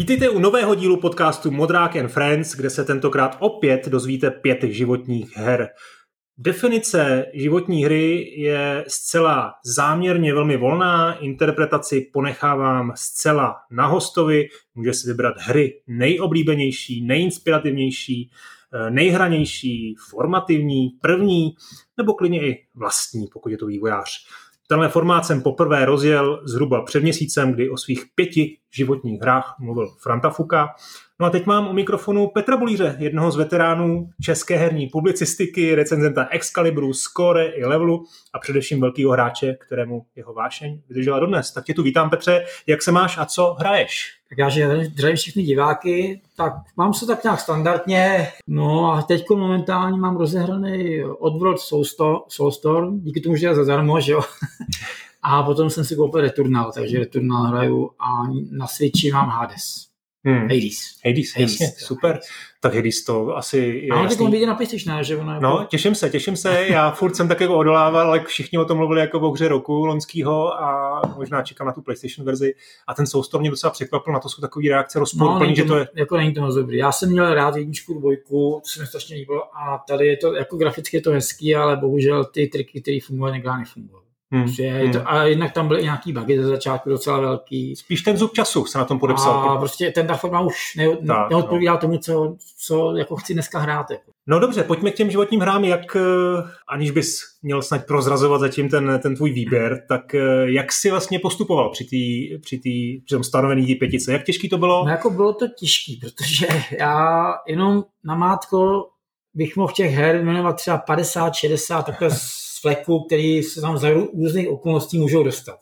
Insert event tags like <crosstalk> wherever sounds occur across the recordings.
Vítejte u nového dílu podcastu Modrák and Friends, kde se tentokrát opět dozvíte pět životních her. Definice životní hry je zcela záměrně velmi volná, interpretaci ponechávám zcela na hostovi, může si vybrat hry nejoblíbenější, nejinspirativnější, eh, nejhranější, formativní, první, nebo klidně i vlastní, pokud je to vývojář. Tenhle formát jsem poprvé rozjel zhruba před měsícem, kdy o svých pěti životních hrách mluvil Franta Fuka. No a teď mám u mikrofonu Petra Bulíře, jednoho z veteránů české herní publicistiky, recenzenta Excalibru, Score i Levelu a především velkého hráče, kterému jeho vášeň vydržela dodnes. Tak tě tu vítám, Petře. Jak se máš a co hraješ? Tak já, že zdravím všechny diváky, tak mám se tak nějak standardně, no a teď momentálně mám rozehraný odvrot Soulstorm, díky tomu, že je zadarmo, že jo. A potom jsem si koupil Returnal, takže Returnal hraju a na Switchi mám Hades. Hmm. Hades. Hades, Hades, jasně, super. Hades. Tak Hades to asi je Ale jasný. Ale na PlayStation, že ono No, těším se, těším se. Já furt jsem tak jako odolával, ale všichni o tom mluvili jako o hře roku loňskýho a možná čekám na tu PlayStation verzi. A ten Soulstorm mě docela překvapil, na to jsou takové reakce rozporuplný, no, že to je... Jako není to moc dobrý. Já jsem měl rád jedničku, dvojku, to se mi strašně líbilo a tady je to, jako graficky je to hezký, ale bohužel ty triky, které fungují, nefungují. Hmm. hmm. To, a jednak tam byly nějaký bugy ze začátku docela velký. Spíš ten zub času se na tom podepsal. A prostě ten ta forma už ne, tak, neodpovídá no. tomu, co, co jako chci dneska hrát. Jako. No dobře, pojďme k těm životním hrám, jak, eh, aniž bys měl snad prozrazovat zatím ten, ten tvůj výběr, tak eh, jak jsi vlastně postupoval při, tý, při, tý, při tom stanovený tý pětice? Jak těžký to bylo? No jako bylo to těžký, protože já jenom na mátko bych mohl těch her jmenovat třeba 50, 60, takhle fleku, který se tam za různých okolností můžou dostat.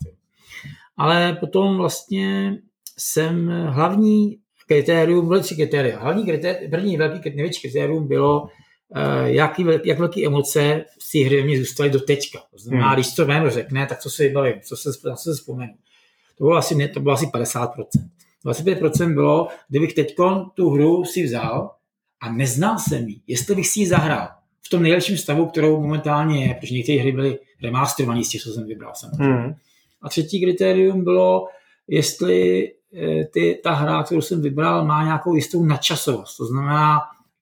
Ale potom vlastně jsem hlavní kritérium, byly tři kritéria. Hlavní kritérium, první velký, největší kritérium bylo, eh, jaký, jak velké emoce z té hry mě zůstaly do teďka. To znamená, hmm. když to jméno řekne, tak co si vybavím, co se, co se vzpomenu. To bylo asi, to bylo asi 50%. 25% bylo, kdybych teď tu hru si vzal a neznal jsem ji, jestli bych si ji zahrál, v tom nejlepším stavu, kterou momentálně je, protože některé hry byly remasterované z těch, co jsem vybral samozřejmě. Hmm. A třetí kritérium bylo, jestli eh, ty, ta hra, kterou jsem vybral, má nějakou jistou nadčasovost. To znamená,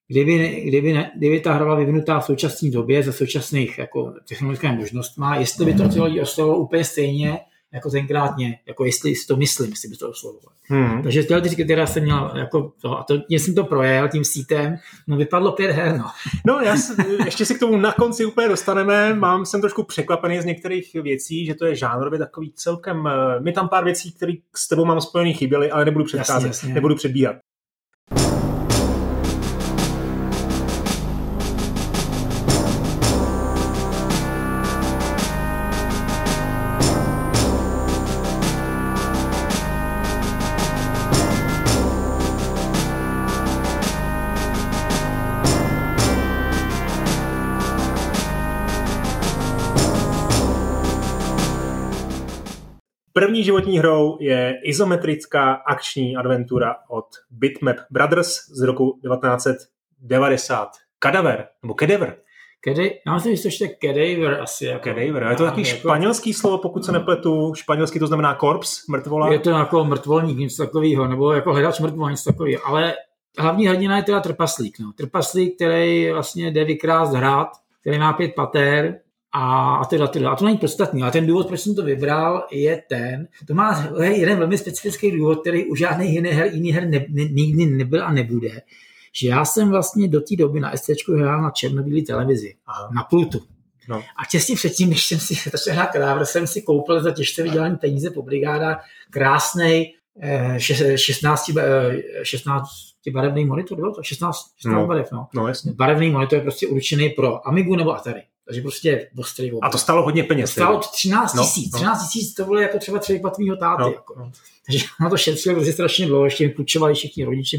kdyby, kdyby, kdyby ta hra byla vyvinutá v současné době za současných jako, technologických možností, jestli by to ty lidi oslovilo úplně stejně, jako tenkrát mě, jako jestli si to myslím, jestli by to oslovovalo. Hmm. Takže tyhle ty kritéria jsem měl, jako to, a to, mě jsem to projel tím sítem, no vypadlo pět her, no. No, já s, ještě si k tomu na konci úplně dostaneme, mám, jsem trošku překvapený z některých věcí, že to je žánrově takový celkem, eh, my tam pár věcí, které s tebou mám spojený chyběly, ale nebudu předcházet, jasně, jasně. nebudu předbíhat. První životní hrou je izometrická akční adventura od Bitmap Brothers z roku 1990. Kadaver, nebo Kedever. Kedy, já myslím, že to ještě cadaver asi. Jako, cadaver, je to takový jako, španělský slovo, pokud se nepletu. Španělský to znamená korps, mrtvola. Je to jako mrtvolník, něco takového, nebo jako hledač mrtvola, něco takového. Ale hlavní hrdina je teda trpaslík. No. Trpaslík, který vlastně jde vykrást hrad, který má pět pater, a, teda, teda. a to není podstatný, ale ten důvod, proč jsem to vybral, je ten, to má jeden velmi specifický důvod, který u žádných jiných her, jiný her ne, ne, nikdy nebyl a nebude, že já jsem vlastně do té doby na SC hrál na černobílé televizi, Aha. na pultu. No. A těsně předtím, než jsem si <laughs> začal hrát Kadávr, jsem si koupil za těžce vydělané peníze po brigádách krásný eh, 16, 16 barevný monitor, bylo to 16, 16 no. barev, no. no jasně. Barevný monitor je prostě určený pro Amigu nebo Atari. Takže prostě ostrý A to stalo hodně peněz. To stalo 13 no, tisíc. No, 13 tisíc to bylo jako třeba třeba tvýho táty. No, jako. no. Takže na to šetřil prostě strašně dlouho, ještě mi půjčovali všichni rodiče.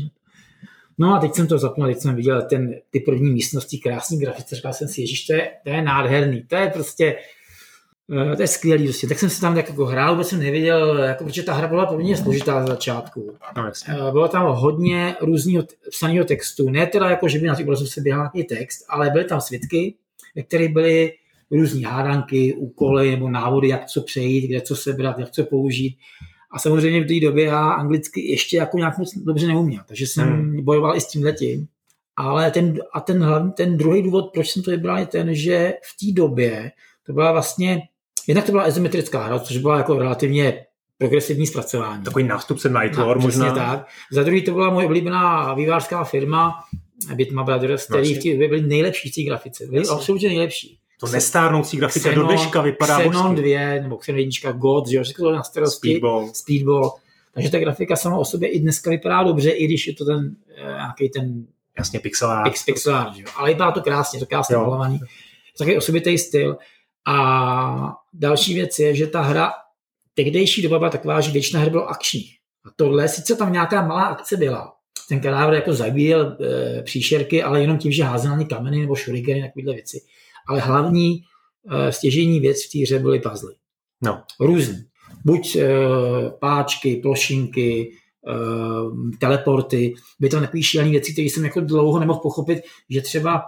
No a teď jsem to zapnul, teď jsem viděl ten, ty první místnosti, krásný grafice, říkal jsem si, ježiš, to je, to je nádherný, to je prostě, eh, to je skvělý prostě. Tak jsem se tam tak jako hrál, vůbec jsem nevěděl, jako, protože ta hra byla poměrně složitá za začátku. No, eh, bylo tam hodně různého psaného textu, ne teda jako, že by na těch se běhal nějaký text, ale byly tam svitky, ve kterých byly různé hádanky, úkoly nebo návody, jak co přejít, kde co sebrat, jak co použít. A samozřejmě v té době já anglicky ještě jako nějak moc dobře neuměl, takže jsem hmm. bojoval i s tím letím. Ale ten, a ten, hlavní, ten druhý důvod, proč jsem to vybral, je ten, že v té době to byla vlastně, jednak to byla izometrická hra, což byla jako relativně progresivní zpracování. Takový nástupce Nightlore možná. tak. Za druhý to byla moje oblíbená vývářská firma Bitma Brothers, který v té byli nejlepší v té grafice. Byli absolutně nejlepší. To nestárnoucí grafika Xenon, do dneška vypadá Xenon 2, nebo Xenon 1, God, že jo, to na starosti. Speedball. Speedball. Takže ta grafika sama o sobě i dneska vypadá dobře, i když je to ten eh, nějaký ten Jasně, pixel art. Pix, pixel art, že jo. Ale vypadá to krásně, to krásně malovaný. Takový osobitý styl. A další věc je, že ta hra tehdejší doba byla taková, že většina her bylo akční. A tohle, sice tam nějaká malá akce byla, ten kadáver jako zabíjel e, příšerky, ale jenom tím, že házel na ně kameny nebo šurigeny, takovéhle věci. Ale hlavní e, stěžení věc v té hře byly puzzle. No. Různý. Buď e, páčky, plošinky, e, teleporty, byly tam takové šílené věci, které jsem jako dlouho nemohl pochopit, že třeba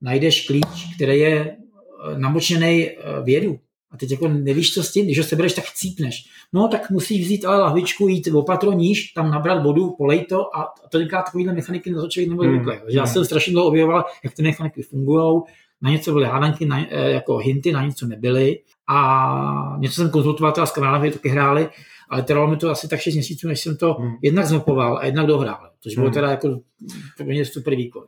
najdeš klíč, který je namočený vědu a teď jako nevíš, co s tím, když ho sebereš, tak chcípneš. No, tak musíš vzít ale lahvičku, jít opatro níž, tam nabrat vodu, polej to a to tenkrát takovýhle mechaniky na to člověk nebyl hmm. Hmm. Já jsem strašně dlouho objevoval, jak ty mechaniky fungují, na něco byly hádanky, na, eh, jako hinty, na něco nebyly. A něco jsem konzultoval teda s kamarádami, taky hráli, ale trvalo mi to asi tak 6 měsíců, než jsem to hmm. jednak zmapoval a jednak dohrál. Což bylo hmm. teda jako mě super výkon.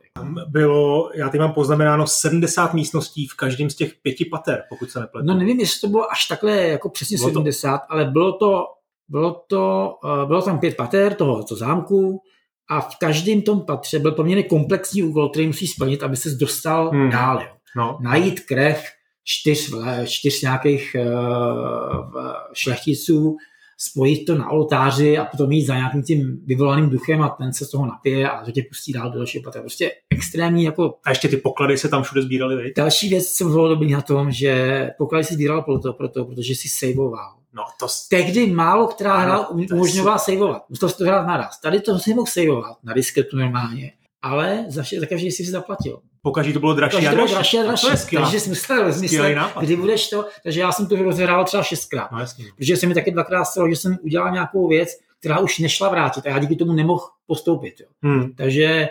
Bylo, já tady mám poznamenáno 70 místností v každém z těch pěti pater, pokud se nepletu. No nevím, jestli to bylo až takhle jako přesně bylo 70, to... ale bylo to, bylo to, uh, bylo tam pět pater toho, toho zámku, a v každém tom patře byl poměrně komplexní úkol, který musí splnit, aby se dostal hmm. dál. Jo. No. Najít krev čtyř, čtyř nějakých uh, šlechticů, spojit to na oltáři a potom jít za nějakým tím vyvolaným duchem a ten se z toho napije a to tě pustí dál do dalšího patra. Prostě extrémní jako... A ještě ty poklady se tam všude sbíraly, viď? Další věc, co bylo dobrý na tom, že poklady si sbíral proto, proto, protože si saveoval. No, to... Tehdy málo která hra umožňovala saveovat. Musel to hrát naraz. Tady to si mohl saveovat na disketu normálně ale za, za každý si zaplatil. Pokaždé to bylo dražší a dražší. dražší, a dražší. A takže jsem rozmyslet, kdy budeš to, takže já jsem to rozhrál třeba šestkrát. No, jasně. Protože se mi taky dvakrát stalo, že jsem udělal nějakou věc, která už nešla vrátit a já díky tomu nemohl postoupit. Jo. Hmm. Takže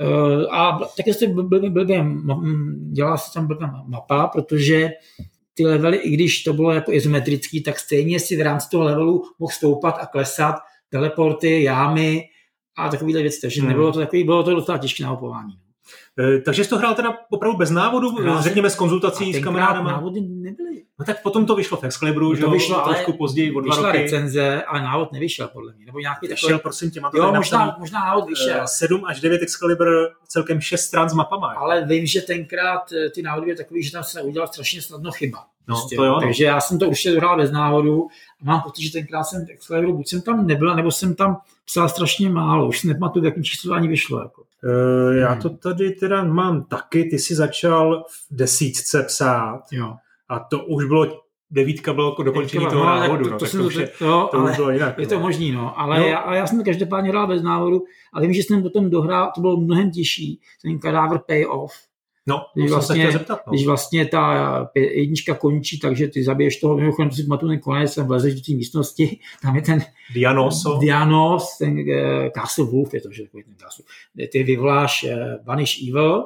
uh, a taky se blbě, blbě, dělala se tam blbě mapa, protože ty levely, i když to bylo jako izometrický, tak stejně si v rámci toho levelu mohl stoupat a klesat teleporty, jámy, a takovýhle věci. Takže hmm. nebylo to takový, bylo to docela těžké naopování. E, takže jsi to hrál teda opravdu bez návodu, hrál řekněme s konzultací s kamarádama? návody nebyly. No tak potom to vyšlo v Excalibru, že to vyšlo, trošku později, o dva vyšla roky. recenze, ale návod nevyšel podle mě. Nebo nějaký takový... Vyšel, prosím tě, to jo, možná, možná návod vyšel. 7 až 9 Excalibur, celkem 6 stran s mapama. Ale vím, že tenkrát eh, ty návody byly takový, že tam se udělal strašně snadno chyba. No, prostě. to jo, no. Takže já jsem to určitě dohrál bez návodu a mám pocit, že tenkrát jsem Excalibur, buď jsem tam nebyl, nebo jsem tam psal strašně málo. Už si nepamatuju, v jakém číslu ani vyšlo. Jako. Uh, já to tady teda mám taky. Ty jsi začal v desítce psát. Jo. A to už bylo devítka bylo jako dokončení toho no, návodu. To, no, to, to, to, už je, jo, to ale už bylo jinak. Je to no. možný, no. Ale no. Já, ale já jsem to každopádně hrál bez návodu a vím, že jsem potom dohrál, to bylo mnohem těžší, ten kadáver payoff, No, když vlastně, se zeptat, no. když vlastně ta jednička končí, takže ty zabiješ toho, mimochodem to si pamatuju ten konec, sem vlezeš do té místnosti, tam je ten Dianoso. Dianos, ten uh, Castle Wolf je to, že takový ten Castle. Ty vyvoláš uh, Banish Evil,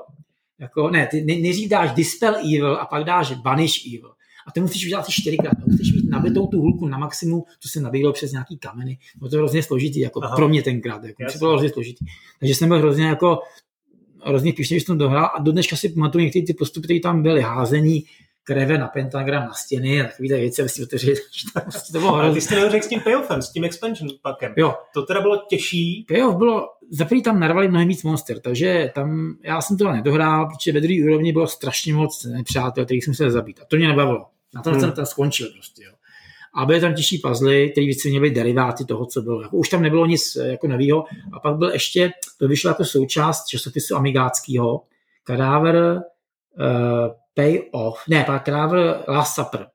jako, ne, ty nejdřív dáš Dispel Evil a pak dáš Banish Evil. A to musíš udělat čtyřikrát. Musíš mít nabitou tu hulku na maximum, to se nabíjelo přes nějaký kameny. Bylo to hrozně složitý, jako Aha. pro mě tenkrát. Jako, to bylo hrozně složitý. Takže jsem byl hrozně jako hrozně píšně, že jsem dohrál a do dneška si pamatuju některé ty postupy, které tam byly, házení kreve na pentagram na stěny a takové věci, aby si otevřeli. <laughs> to bylo hrozně. Ty jste neřekl s tím payoffem, s tím expansion packem. Jo. To teda bylo těžší. Payoff bylo, za první tam narvali mnohem víc monster, takže tam, já jsem to nedohrál, protože ve druhé úrovni bylo strašně moc nepřátel, kterých jsem se zabít. A to mě nebavilo. Na tom hmm. jsem tam skončil prostě. Jo. A byly tam těžší puzzle, které víceméně byly deriváty toho, co bylo. Jako, už tam nebylo nic eh, jako nového. A pak byl ještě, to vyšlo jako součást časopisu Amigáckého, Kadáver uh, Pay Off, ne, pak Kadáver Last Supper.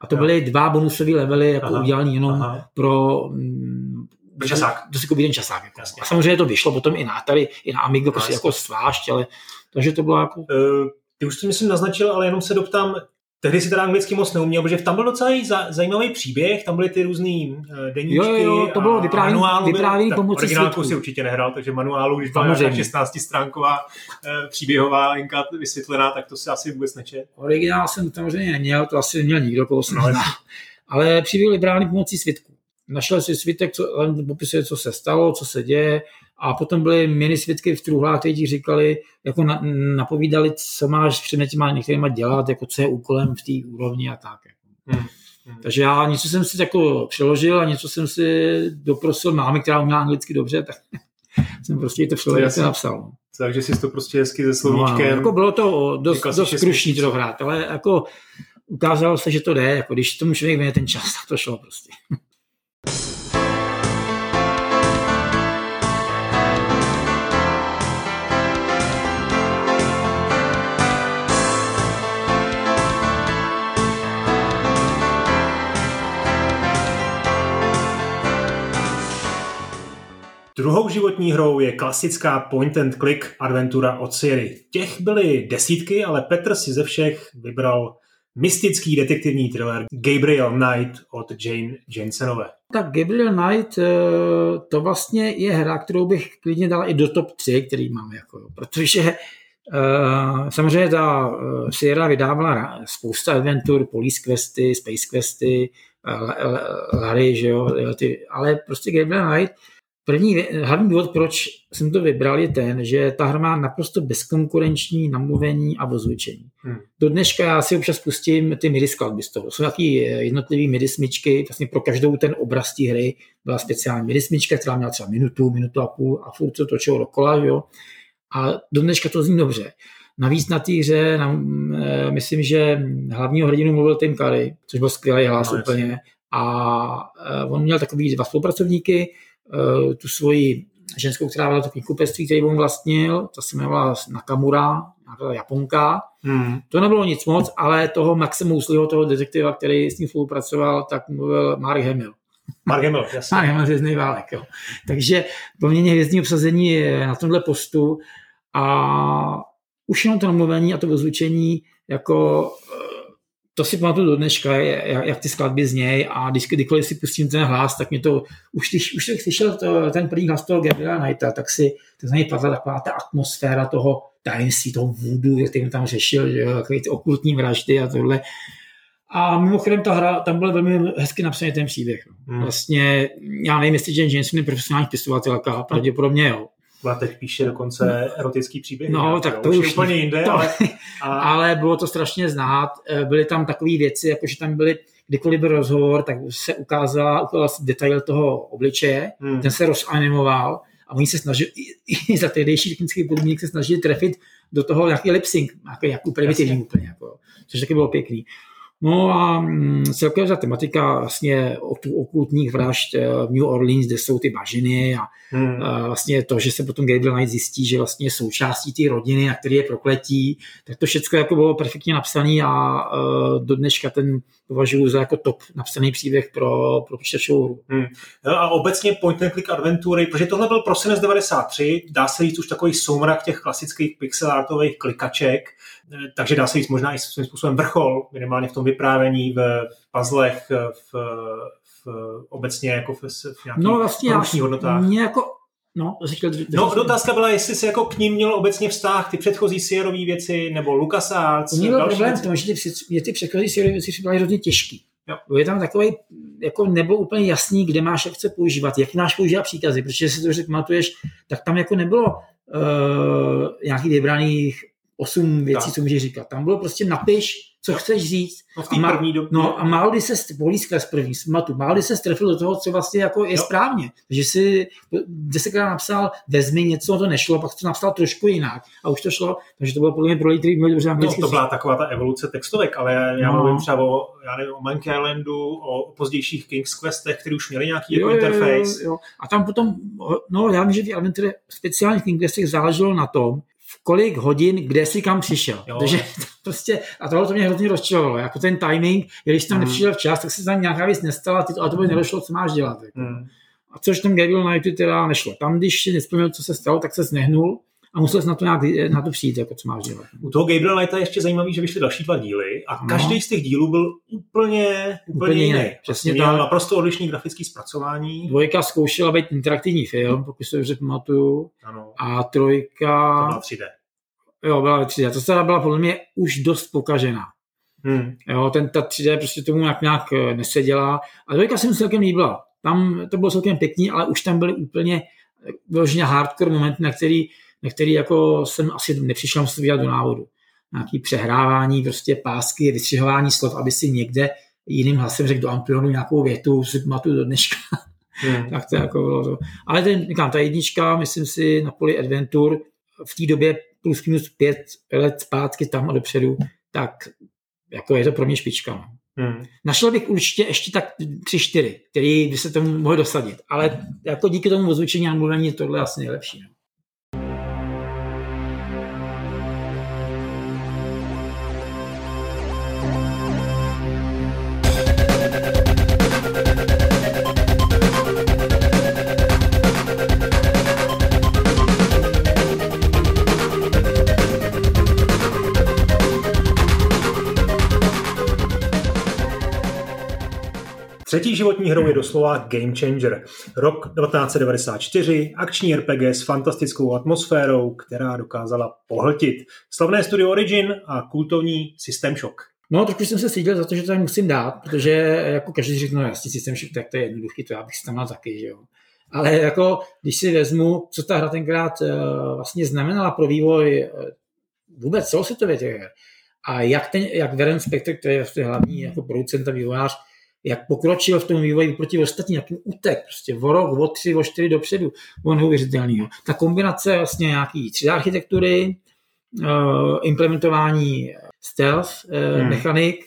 A to jo. byly dva bonusové levely, jako udělané jenom aha. pro mm, časák. To si jeden časák. Jako. A samozřejmě to vyšlo potom i na Atari, i na Amigo, prostě jako zvlášť, ale takže to bylo jako... Uh, ty už to myslím naznačil, ale jenom se doptám, Tehdy si teda anglicky moc neuměl, protože tam byl docela zajímavý příběh, tam byly ty různý uh, deníčky jo, jo, to bylo vyprávění, vyprávění pomocí Originálku si určitě nehrál, takže manuálu, když byla 16 stránková uh, příběhová linka vysvětlená, tak to si asi vůbec nečet. Originál jsem samozřejmě neměl, to asi neměl nikdo, koho jsem no, Ale příběh vyprávěný pomocí svitků. Našel si svitek, co, popisuje, co se stalo, co se děje, a potom byly mini svědky v truhlách, kteří ti říkali, jako na, napovídali, co máš před těma některýma dělat, jako co je úkolem v té úrovni a tak. Hmm. Hmm. Takže já něco jsem si jako přeložil a něco jsem si doprosil mámy, která uměla anglicky dobře, tak <laughs> jsem prostě to všeho se napsal. No. Takže jsi to prostě hezky ze slovíčkem. No, jako bylo to dost, dost krušný to hrát, ale jako ukázalo se, že to jde, jako když tomu člověk věnuje ten čas, tak to šlo prostě. Druhou životní hrou je klasická point and click adventura od Siri. Těch byly desítky, ale Petr si ze všech vybral mystický detektivní thriller Gabriel Knight od Jane Jensenové. Tak Gabriel Knight eh, to vlastně je hra, kterou bych klidně dal i do top 3, který máme, jako, protože Uh, samozřejmě ta uh, Sierra vydávala spousta adventur, Police Questy, Space Questy, Larry, že jo, ty, ale prostě Gabriel Knight První, hlavní důvod, proč jsem to vybral, je ten, že ta hra má naprosto bezkonkurenční namluvení a ozvučení. Hmm. Do dneška já si občas pustím ty MIDI skladby z toho. Jsou taky eh, jednotlivý MIDI smyčky, vlastně pro každou ten obraz té hry byla speciální MIDI smyčka, která měla třeba minutu, minutu a půl a furt to točilo dokola, jo. A do dneška to zní dobře. Navíc na té hře, na, e, myslím, že hlavního hrdinu mluvil Tim Curry, což byl skvělý hlas no, úplně. A e, on měl takový dva spolupracovníky, Eh, tu svoji ženskou, která byla to knihkupectví, který on vlastnil, ta se jmenovala Nakamura, nějaká Japonka. Hmm. To nebylo nic moc, ale toho Maxe Mousliho, toho detektiva, který s ním spolupracoval, tak mluvil Mark Hamill. Mark Hamill, jasně. Mark Hamill, hvězdný válek, jo. Takže poměrně hvězdní obsazení je na tomhle postu a už jenom to namluvení a to ozvučení jako to si pamatuju do dneška, jak, jak ty skladby znějí a když, kdykoliv si pustím ten hlas, tak mě to, už když, už když slyšel to, ten první hlas toho Gabriela Knighta, tak si to z něj padla taková ta atmosféra toho tajemství, toho vůdu, který tam řešil, že jo, takový ty okultní vraždy a tohle. A mimochodem ta hra, tam byl velmi hezky napsaný ten příběh. No. Hmm. Vlastně, já nevím, jestli Jane Jameson je profesionální spisovatelka, pravděpodobně jo. A teď píše dokonce erotický příběh. No, tak to už, je úplně jinde. To, ale, a... <laughs> ale bylo to strašně znát. Eh, byly tam takové věci, jako že tam byly, kdykoliv byl rozhovor, tak se ukázala, ukázala detail toho obličeje, hmm. ten se rozanimoval a oni se snažili, i za tehdejší technický podmínek se snažili trefit do toho nějaký lip sync, nějaký, nějaký primitivní úplně, jako, což taky bylo pěkný. No a mm, celkově ta tematika vlastně okultních vražd eh, v New Orleans, kde jsou ty bažiny a hmm. vlastně to, že se potom Gabriel Knight zjistí, že vlastně součástí té rodiny, na který je prokletí, tak to všechno jako bylo perfektně napsané a uh, do dneška ten považuji za jako top napsaný příběh pro, pro počítačovou hru. Hmm. No a obecně point and click adventury, protože tohle byl prosinec 93, dá se říct už takový soumrak těch klasických pixel artových klikaček, takže dá se říct možná i svým způsobem vrchol, minimálně v tom vyprávění, v puzzlech, v, v obecně jako v, v nějakých no, vlastně hodnotách. Mě jako No, říkal, no, otázka byla, jestli se jako k ním měl obecně vztah ty předchozí Sierové věci, nebo LucasArts. Měl problém v tom, že ty, ty předchozí Sierové věci byly hrozně těžký. Jo. Je tam takový, jako nebylo úplně jasný, kde máš jak chce používat, jak máš používat příkazy, protože si to řekl, pamatuješ, tak tam jako nebylo uh, nějakých vybraných osm věcí, tak. co můžeš říkat. Tam bylo prostě napiš, co chceš říct. No, v má, první době. no a málo kdy se, Police Class první, matu, málo kdy se strefil do toho, co vlastně jako je jo. správně. Takže si desetkrát napsal, vezmi něco, to nešlo, pak to napsal trošku jinak a už to šlo, takže to bylo podle mě pro lidi, kteří měli dobře. No, to byla taková ta evoluce textovek, ale já no. mluvím třeba o, já nevím, o Monkey Islandu, o pozdějších King's Questech, které už měli nějaký jo, jako interface. Jo, jo. A tam potom, no já vím, že ty adventury speciálních King's Questech záleželo na tom, v kolik hodin, kde si kam přišel. Jo. Takže <laughs> prostě, a tohle to mě hrozně rozčilovalo. Jako ten timing, když tam mm. nepřišel včas, tak se tam nějaká věc nestala, ty to, a to by nedošlo, co máš dělat. Jako. Mm. A což tam Gabriel Knightu teda nešlo. Tam, když si nesplnil, co se stalo, tak se znehnul a musel jsi na to nějak na to přijít, jako co máš dělat. U toho Gabriel Knighta je ještě zajímavý, že vyšly další dva díly a No. každý z těch dílů byl úplně, úplně, Úplně jiný. jiný, přesně Měl tak. naprosto odlišný grafický zpracování. Dvojka zkoušela být interaktivní film, pokud se dobře pamatuju, Ano, a to trojka, byla 3D. jo, byla ve 3D. To teda byla podle mě už dost pokažená. Hmm. Jo, ten, ta 3D prostě tomu nějak, nějak eh, neseděla. A dvojka se mi celkem líbila. Tam to bylo celkem pěkný, ale už tam byly úplně eh, vyloženě hardcore momenty, na který, na který jako jsem asi nepřišel se vydat do návodu. Nějaký přehrávání, prostě pásky, vystřihování slov, aby si někde jiným hlasem řekl do amplionu nějakou větu, si pamatuju do dneška. Hmm. <laughs> tak to jako bylo to. Ale ten, říkám, ta jednička, myslím si, na poli Adventure v té době plus minus pět let zpátky tam a dopředu, tak jako je to pro mě špička. No. Hmm. Našel bych určitě ještě tak tři, čtyři, který by se tomu mohli dosadit. Ale jako díky tomu ozvučení a mluvení je tohle asi nejlepší. No. Třetí životní hrou je doslova Game Changer. Rok 1994, akční RPG s fantastickou atmosférou, která dokázala pohltit. Slavné studio Origin a kultovní System Shock. No, trošku jsem se cítil za to, že to tam musím dát, protože jako každý řekne, no jasně, systém šik, tak to je jednoduchý, to já bych si tam taky, že jo. Ale jako, když si vezmu, co ta hra tenkrát uh, vlastně znamenala pro vývoj uh, vůbec celosvětově těch her, a jak, ten, jak Veren Spector, který je vlastně hlavní jako producent a vývojář, jak pokročil v tom vývoji proti ostatním, jakým útek, prostě o rok, o tři, o čtyři dopředu, on neuvěřitelný. Jo. Ta kombinace vlastně nějaký 3D architektury, uh, implementování stealth, uh, Hmm. mechanik,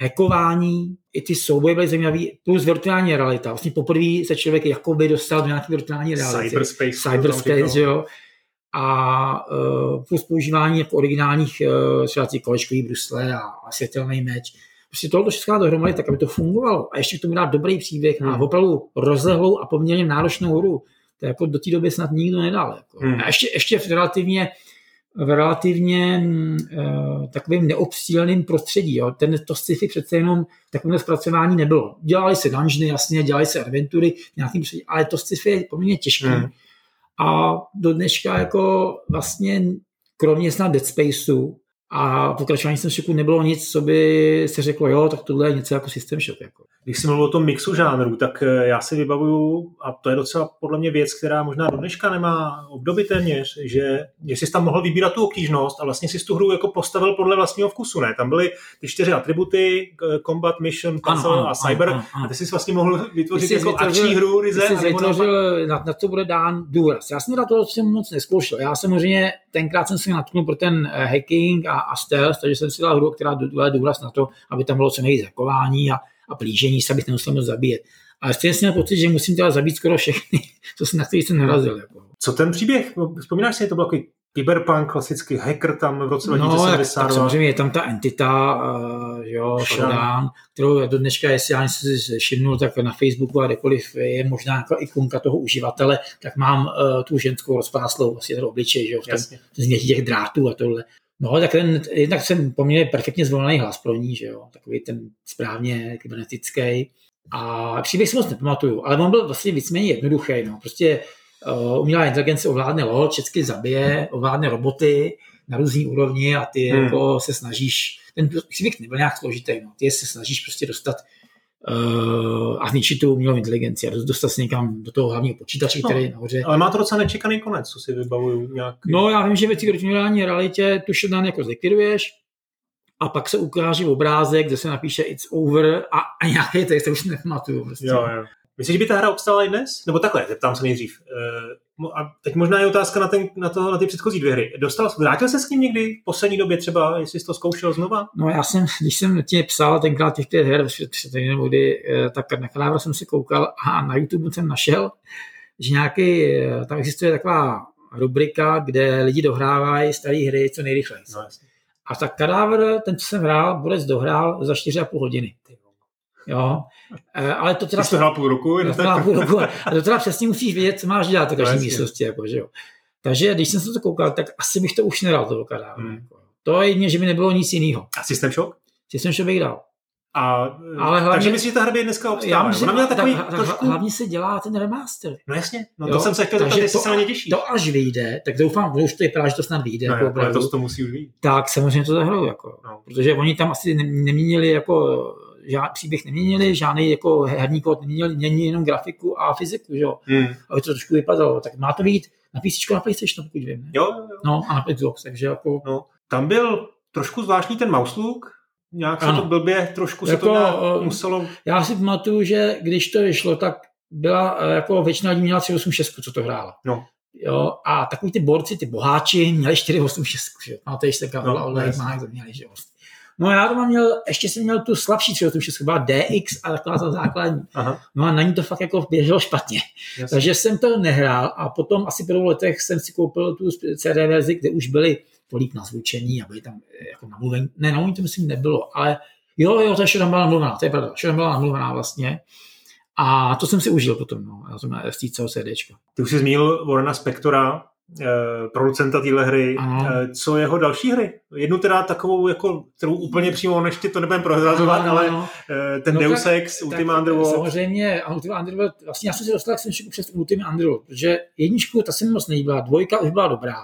hackování, i ty souboje byly zajímavý, plus virtuální realita. Vlastně poprvé se člověk jakoby dostal do nějaké virtuální reality. Cyberspace. Cyberspace, jo. A uh, plus používání jako originálních uh, třeba kolečkový brusle a, a světelný meč. Prostě tohle všechno dohromady, tak aby to fungovalo. A ještě k tomu dát dobrý příběh Hmm. a opravdu rozlehlou a poměrně náročnou hru. To jako do té doby snad nikdo nedal. Jako. Hmm. A ještě, ještě v relativně v relativně uh, takovým neobsíleným prostředí. Jo. Ten, to sci-fi přece jenom takové zpracování nebylo. Dělali se dungeony, jasně, dělali se adventury, nějakým prostředí, ale to sci-fi je poměrně těžké. Hmm. Hmm. A do dneška jako vlastně kromě snad Dead Spaceu a pokračování System Shocku nebylo nic, co by se řeklo, jo, tak tohle je něco jako System Shock. Jako. Když jsem mluvil o tom mixu žánrů, tak eh, já si vybavuju, a to je docela podle mě věc, která možná do dneška nemá obdoby téměř, že jestli jsi tam mohl vybírat tu obtížnost a vlastně si tu hru jako postavil podle vlastního vkusu, ne? Tam byly ty čtyři atributy, eh, combat, mission, puzzle a cyber, ano, ano. a ty jsi vlastně mohl vytvořit jsi jako vytvořil- akční hru, ryze, jsi vytvořil, na, na, co bude dán důraz. Já jsem na to jsem moc neskoušel. Já samozřejmě tenkrát jsem si natknul pro ten eh, hacking a, a stealth, takže jsem si dal hru, která dala důraz na to, aby tam bylo co nejvíc hackování a, a plížení se, abych nemusel moc zabíjet. Ale stejně jsem měl pocit, že musím teda zabít skoro všechny, <laughs> co jsem na který jsem narazil. Jako. Co ten příběh? Vzpomínáš si, to byl takový cyberpunk, klasický hacker tam v roce No, jak, tak 2072. samozřejmě je tam ta entita, uh, jo, Shodan. Kterou do dneška, jestli já jsem si všimnul, tak na Facebooku a kdekoliv je možná jako ikonka toho uživatele, tak mám uh, tu ženskou rozpáslou vlastně ten obličej, že jo, v tom těch drátů a tohle. No, tak ten, jednak jsem poměrně perfektně zvolený hlas pro ní, že jo, takový ten správně kybernetický. A příběh si moc nepamatuju, ale on byl vlastně víceméně jednoduchý, no, prostě uh, umělá inteligence ovládne loď, všechny zabije, ovládne roboty na různý úrovni a ty Hmm. jako se snažíš, ten příběh nebyl nějak složitý, no, ty se snažíš prostě dostat a zničit tu umělou inteligenci a dostat se někam do toho hlavního počítače, No. který je nahoře. Ale má to docela nečekaný konec, co si vybavuju nějak. No, já vím, že ve virtuální realitě tu shutdown jako zlikviduješ a pak se ukáže obrázek, kde se napíše it's over a, a nějaký text, to už nepamatuju. Prostě. Jo, jo. Myslíš, že by ta hra obstála i dnes? Nebo takhle, zeptám se nejdřív. A teď možná je otázka na, ten, na, to, na ty předchozí dvě hry. Dostal, vrátil se s ním někdy v poslední době třeba, jestli jsi to zkoušel znova? No já jsem, když jsem tě psal tenkrát těch pět her, nebo kdy, eh, tak na Kadávra jsem si koukal a na YouTube jsem našel, že nějaký, eh, tam existuje taková rubrika, kde lidi dohrávají staré hry co nejrychleji. No. A tak Kadávr, ten, co jsem hrál, Borec dohrál za 4,5 hodiny. Ty. Jo. Eh, Ale to teda jsi to hrál půl roku? Já tak, půl roku. <laughs> A to teda přesně musíš vědět, co máš dělat v každé místnosti. Jako, že jo. Takže když jsem se to koukal, tak asi bych to už nedal to Okada. Hmm. Jako. To je jedině, že by nebylo nic jiného. A System Shock? System Shock bych dal. A, Ale hlavně- takže myslíš, že ta hra by dneska obstála? Já myslím, Ona měla takový tak, trošku... hlavně se dělá ten remaster. No jasně, no Jo, to jsem se chtěl zeptat, takže jestli to- se na ně těšíš. To až vyjde, tak doufám, že už to vypadá, že to snad vyjde. no, jako ale to, to musí už být. tak samozřejmě to zahrajou. Jako. No. Protože oni tam asi ne- neměnili jako žád, příběh neměnili, žádný jako herní kód neměnili, mění jenom grafiku a fyziku, že jo. Hmm. Aby to trošku vypadalo. Tak má to být na PC na PlayStation, pokud vím. Ne? Jo, jo, jo. No a na Xbox, takže jako No. Tam byl trošku zvláštní ten mouse look, nějak se Ano. to blbě, trošku se Jako, to nějak eh, muselo... já si pamatuju, že když to vyšlo, tak byla eh, jako většina lidí měla 386, co to hrála. No. Jo, a takový ty borci, ty boháči, měli 486, že jo. Máte ještě taková No, online má, měli, že jo. No já to mám měl, ještě jsem měl tu slabší 386, byla DX a taková ta základní. Aha, No a na ní to fakt jako běželo špatně. jasně. Takže jsem to nehrál a potom asi po dvou letech jsem si koupil tu CD verzi, kde už byly tolik nazvučení a byly tam eh, jako namluvení. Ne, namluvení to myslím nebylo, ale jo, jo, to ještě tam byla namluvená, to je pravda, tam byla namluvená vlastně. A to jsem si užil potom, no, já jsem na FTCO CDčko. Ty už jsi zmínil Warrena Spectora, eh, producenta téhle hry. Ano. Eh, co jeho další hry? Jednu teda takovou, jako, kterou úplně přímo než ti to nebudem prozrazovat, Ano, ale ano. eh, ten No Deus Ex, Ultima Underworld. Samozřejmě, a Ultima Underworld, vlastně já jsem si dostal k Senšiku přes Ultima Underworld, protože jedničku, ta se mi moc nelíbila, dvojka už byla dobrá,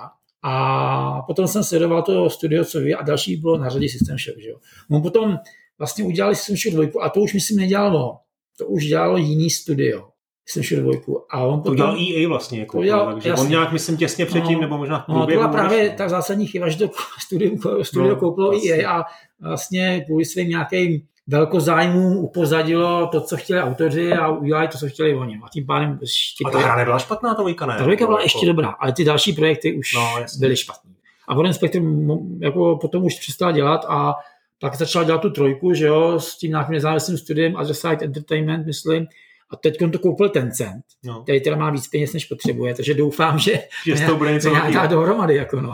a potom jsem sledoval to studio, co vy, a další bylo na řadě System Shock, že jo. No potom vlastně udělali System Shock dvojku a to už myslím nedělalo on. To už dělalo jiný studio, Shock dvojku. A on To udělal EA vlastně, jako, To udělal- takže jasně. on nějak, myslím, těsně předtím, No. nebo možná v No, to byla právě odešel. ta zásadní chyba, že to <laughs> studio, studio No, koupilo vlastně. EA a vlastně kvůli svým nějakým velkozájmům upozadilo to, co chtěli autoři a udělali to, co chtěli oni. A tím pádem ještě A ta hra nebyla špatná, ta dvojka ne? ta dvojka byla Jako- ještě dobrá, ale ty další projekty už No, no, byly špatný. A Warren Spector mo- jako potom už přestal dělat a pak začal dělat tu trojku, že jo, s tím nějakým nezávislým studiem Other Side Entertainment, myslím, a teď to koupil Tencent, No, který teda má víc peněz, než potřebuje, takže doufám, že že toho bude něco to dá dohromady, jako no.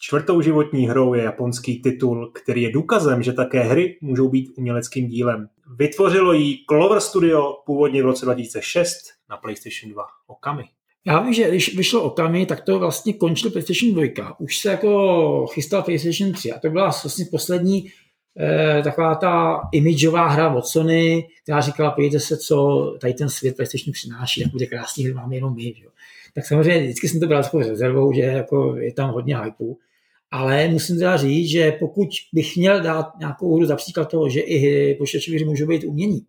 Čtvrtou životní hrou je japonský titul, který je důkazem, že také hry můžou být uměleckým dílem. Vytvořilo ji Clover Studio původně v roce 2006 na PlayStation 2 Okami. Já vím, že když vyšlo Okami, tak to vlastně končilo PlayStation 2. Už se jako chystal PlayStation 3 a to byla vlastně poslední eh, taková ta imageová hra od Sony, která říkala, pojďte se, co tady ten svět PlayStation přináší, jak bude krásný hry máme jenom my. Že? Tak samozřejmě vždycky jsem to bral takovou rezervou, že jako je tam hodně hypeu. Ale musím teda říct, že pokud bych měl dát nějakou hru za příklad toho, že i počítačové hry můžou být umění,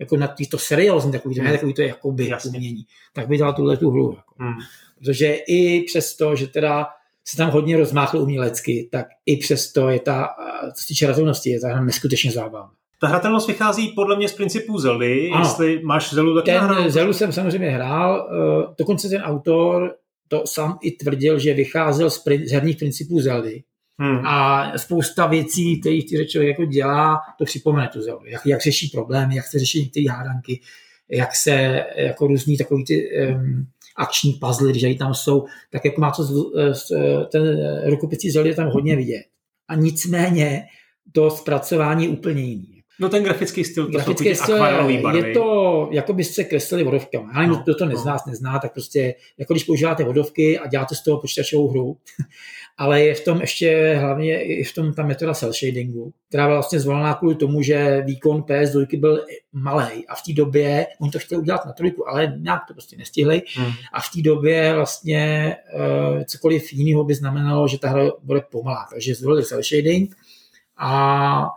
jako na to seriózní, takový ne Hmm. takový to jakoby Jasně. umění, tak by dal tuhle tu hru. Jako. Hmm. Protože i přesto, že teda se tam hodně rozmáchlo umělecky, tak i přesto je ta, co se týče razumnosti, je ta hra neskutečně zábavná. Ta hratelnost vychází podle mě z principů Zeldy, Ano. jestli máš Zeldu taky Ten nahrál? Zelu jsem samozřejmě hrál, eh, dokonce ten autor to sám i tvrdil, že vycházel z, prin- z herních principů Zeldy Hmm. a spousta věcí, které ty člověk jako dělá, to připomene tu Zeldu. Jak, jak řeší problémy, jak se řeší některé hádanky, jak se jako různý takový ty um, akční puzzle, když tam jsou, tak jako má to z, z, ten rukopisí Zeldy je tam hodně vidět. A nicméně to zpracování je úplně jiný. No ten grafický styl, to Grafické jsou ty styl akvarelový barvy. je to, jako byste kreslili vodovkama. Já nevím, No, kdo to no. nezná, nezná, tak prostě, jako když používáte vodovky a děláte z toho počítačovou hru, <laughs> ale je v tom ještě hlavně i v tom ta metoda cel shadingu, která byla vlastně zvolená kvůli tomu, že výkon PS2 byl malý a v té době, oni to chtěli udělat na trojku, ale nějak to prostě nestihli Hmm. a v té době vlastně uh, cokoliv jiného by znamenalo, že ta hra bude pomalá. Takže zvolili cel shading a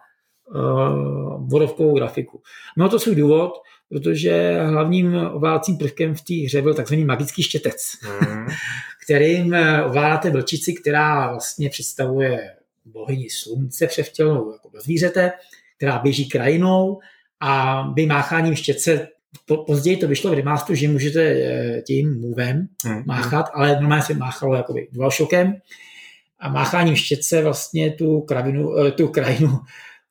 uh, vodovkovou grafiku. No to svůj důvod, protože hlavním ovládacím prvkem v té hře byl takzvaný magický štětec, Hmm. <laughs> kterým eh, ovládáte vlčici, která vlastně představuje bohyni slunce převtělnou jako do zvířete, která běží krajinou a by mácháním štětce po, později to vyšlo v remasteru, že můžete eh, tím movem Hmm. máchat, ale normálně se máchalo jakoby DualShockem a mácháním štětce vlastně tu, kravinu, eh, tu krajinu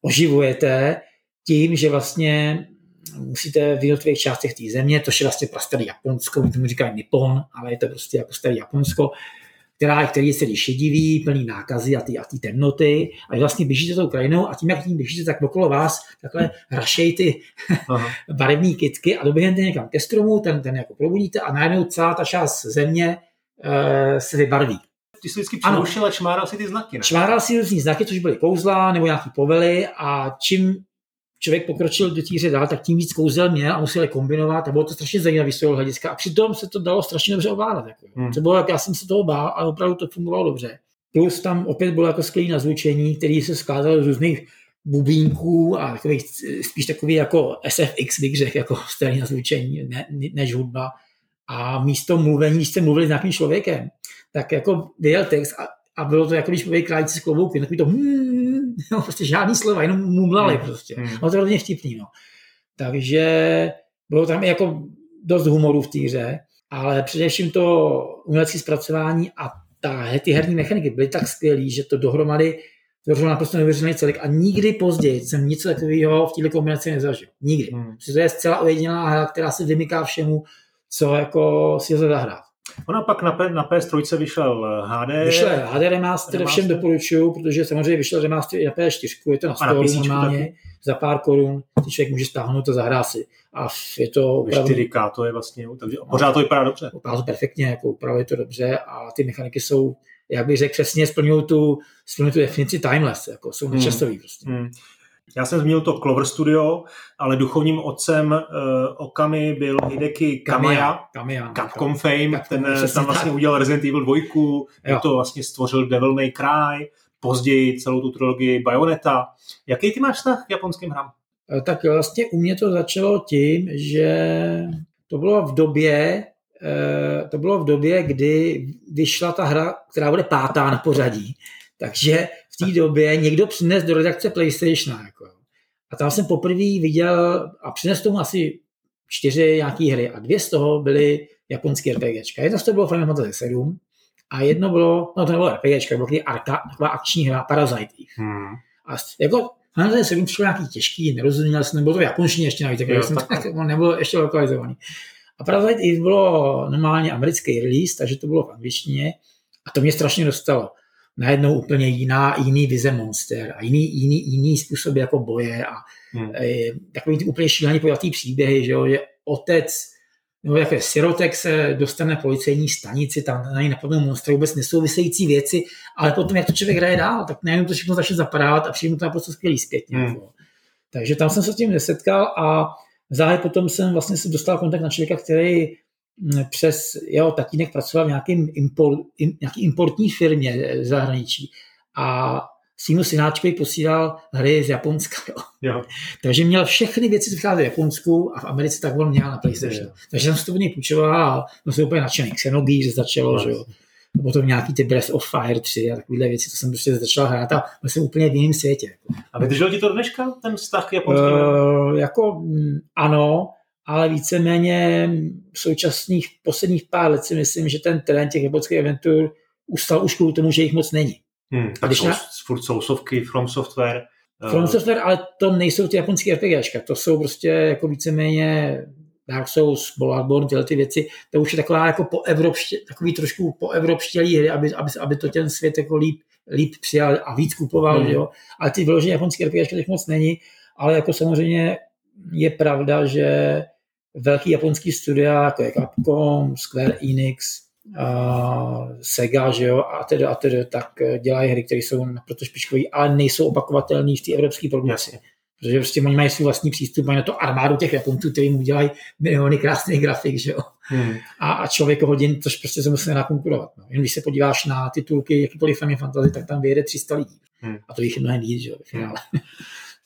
oživujete tím, že vlastně musíte v jednotlivých částech té země, to je vlastně prastarý Japonsko, oni tomu říkají Nippon, ale je to prostě jako starý Japonsko, která, který je celý šedivý, plný nákazy a ty, a ty temnoty. A vy vlastně běžíte tou krajinou a tím, jak tím běžíte, tak okolo vás takhle rašej ty <laughs> barevné kytky a doběhnete někam ke stromu, ten, ten jako probudíte a najednou celá ta část země e, se vybarví. Ty jsi vždycky přerušil a čmáral si ty znaky, ne? Čmáral si různý znaky, což byly kouzla nebo nějaký povely a čím člověk pokročil do týře dál, tak tím víc kouzel měl a musel je kombinovat a bylo to strašně zajímavé z toho hlediska. A přitom se to dalo strašně dobře ovládat. Jako. Hmm. To bylo, jak já jsem se toho bál, ale opravdu to fungovalo dobře. Plus tam opět bylo jako skvělé nazvučení, který se skázalo z různých bubínků a takových, spíš takový jako SFX, bych řekl, jako starý nazvučení, ne, než hudba. A místo mluvení, když jste mluvili s nějakým člověkem, tak jako vyjel text a, a bylo to jako když mluví králíci s klobouky, takový to hmm, <laughs> no, prostě žádný slova, jenom mumlali hmm. prostě. Hmm. No to hodně vtipný, no. Takže bylo tam jako dost humoru v té hře, ale především to umělecké zpracování a ta, ty herní mechaniky byly tak skvělé, že to dohromady tvořilo naprosto neuvěřitelný celek a nikdy později jsem nic takového v této kombinaci nezažil. Nikdy. Hmm. to je zcela ojedinělá hra, která se vymyká všemu, co jako si lze zahrát. Ona pak na, P, na PS3 vyšel HD. Vyšel HD remaster, remaster, všem doporučuju, protože samozřejmě vyšel remaster i na PS4, je to na stolu normálně, taky. za pár korun, ty člověk může stáhnout a zahrát si. A je to opravdu... 4K to je vlastně, takže pořád to vypadá dobře. Vypadá to perfektně, jako upravuje to dobře a ty mechaniky jsou, jak bych řekl, přesně splňují tu, splňují tu definici timeless, jako jsou nečasový hmm. prostě. Hmm. Já jsem zmínil to Clover Studio, ale duchovním otcem uh, Okami byl Hideki Kamaya, Kamiya, Capcom Fame, Capcom, ten eh, tam vlastně tak. udělal Resident Evil 2, to vlastně stvořil Devil May Cry, později celou tu trilogii Bayonetta. Jaký ty máš vztah k japonským hrám? Eh, tak vlastně u mě to začalo tím, že to bylo v době, to bylo v době, kdy vyšla ta hra, která bude pátá na pořadí. Takže v té <laughs> době někdo přines do redakce PlayStation. Jako. A tam jsem poprvé viděl a přines tomu asi čtyři nějaké hry a dvě z toho byly japonské RPGčka. Jedno z toho bylo Final Fantasy 7 a jedno bylo, no to nebylo RPGčka, bylo arka, taková akční hra Parasite Hmm. A jako Final Fantasy 7 přišlo nějaký těžký, nerozuměl jsem, nebylo to v japonštině ještě navíc, takže jsem tak, nebylo ještě lokalizovaný. A Parasite Eve bylo normálně americký release, takže to bylo v angličtině a to mě strašně dostalo najednou úplně jiná, jiný vize monster a jiný, jiný, jiný způsob jako boje a hmm. e, takový ty úplně šílený pojatý příběhy, že, jo, že otec nebo jaké sirotek se dostane na policejní stanici, tam na něj napadnou monstra, vůbec nesouvisející věci, ale potom, jak to člověk hraje dál, tak najednou to všechno začne zapadávat a přijde to naprosto skvělý zpětně. Hmm. Jako. Takže tam jsem se s tím nesetkal a záhy potom jsem vlastně se dostal kontakt na člověka, který přes jeho tatínek pracoval v nějakým import, in, nějaký importní firmě v zahraničí a svýmu synáčkovi posílal hry z Japonska. Jo. Jo. <laughs> Takže měl všechny věci, co v Japonsku a v Americe tak on měl na PlayStation. Jo. Takže jsem si to v něj půjčoval a byl jsem úplně nadšený. Xenogears začalo, no, že jo. A potom nějaký ty Breath of Fire 3 a takovéhle věci, to jsem prostě začal hrát a byl jsem úplně v jiném světě. A vydržel ti to dneška, ten vztah k japonskému? Uh, jako mm, ano, ale víceméně v současných posledních pár let si myslím, že ten trend těch japonských agentur ustal už kvůli tomu, že jich moc není. Hmm, tak když jsou, na... furt jsou sovky, From Software. From uh... Software, ale to nejsou ty japonské RPGčka, to jsou prostě jako víceméně Dark Souls, Bloodborne, tyhle ty věci, to už je taková jako po evropště, takový trošku po evropštělý hry, aby, aby, aby to ten svět jako líp, líp přijal a víc kupoval, hmm. jo. Ale ty vyloženě japonské RPGčka těch moc není, ale jako samozřejmě je pravda, že velký japonský studia, jako je Capcom, Square Enix, uh, Sega, že jo, a tedy, a tedy, tak eh, dělají hry, které jsou naprosto špičkové, ale nejsou opakovatelné v té evropské produkci. Protože prostě oni mají svůj vlastní přístup, mají na to armádu těch Japonců, který mu dělají miliony krásných grafik, že jo. Hmm. A, a člověk hodin, což prostě se musí nakonkurovat. No. Jen když se podíváš na titulky jakýkoliv Final Fantasy, tak tam vyjede 300 lidí. Hmm. A to jich je mnohem víc, že jo, v finále. Hmm.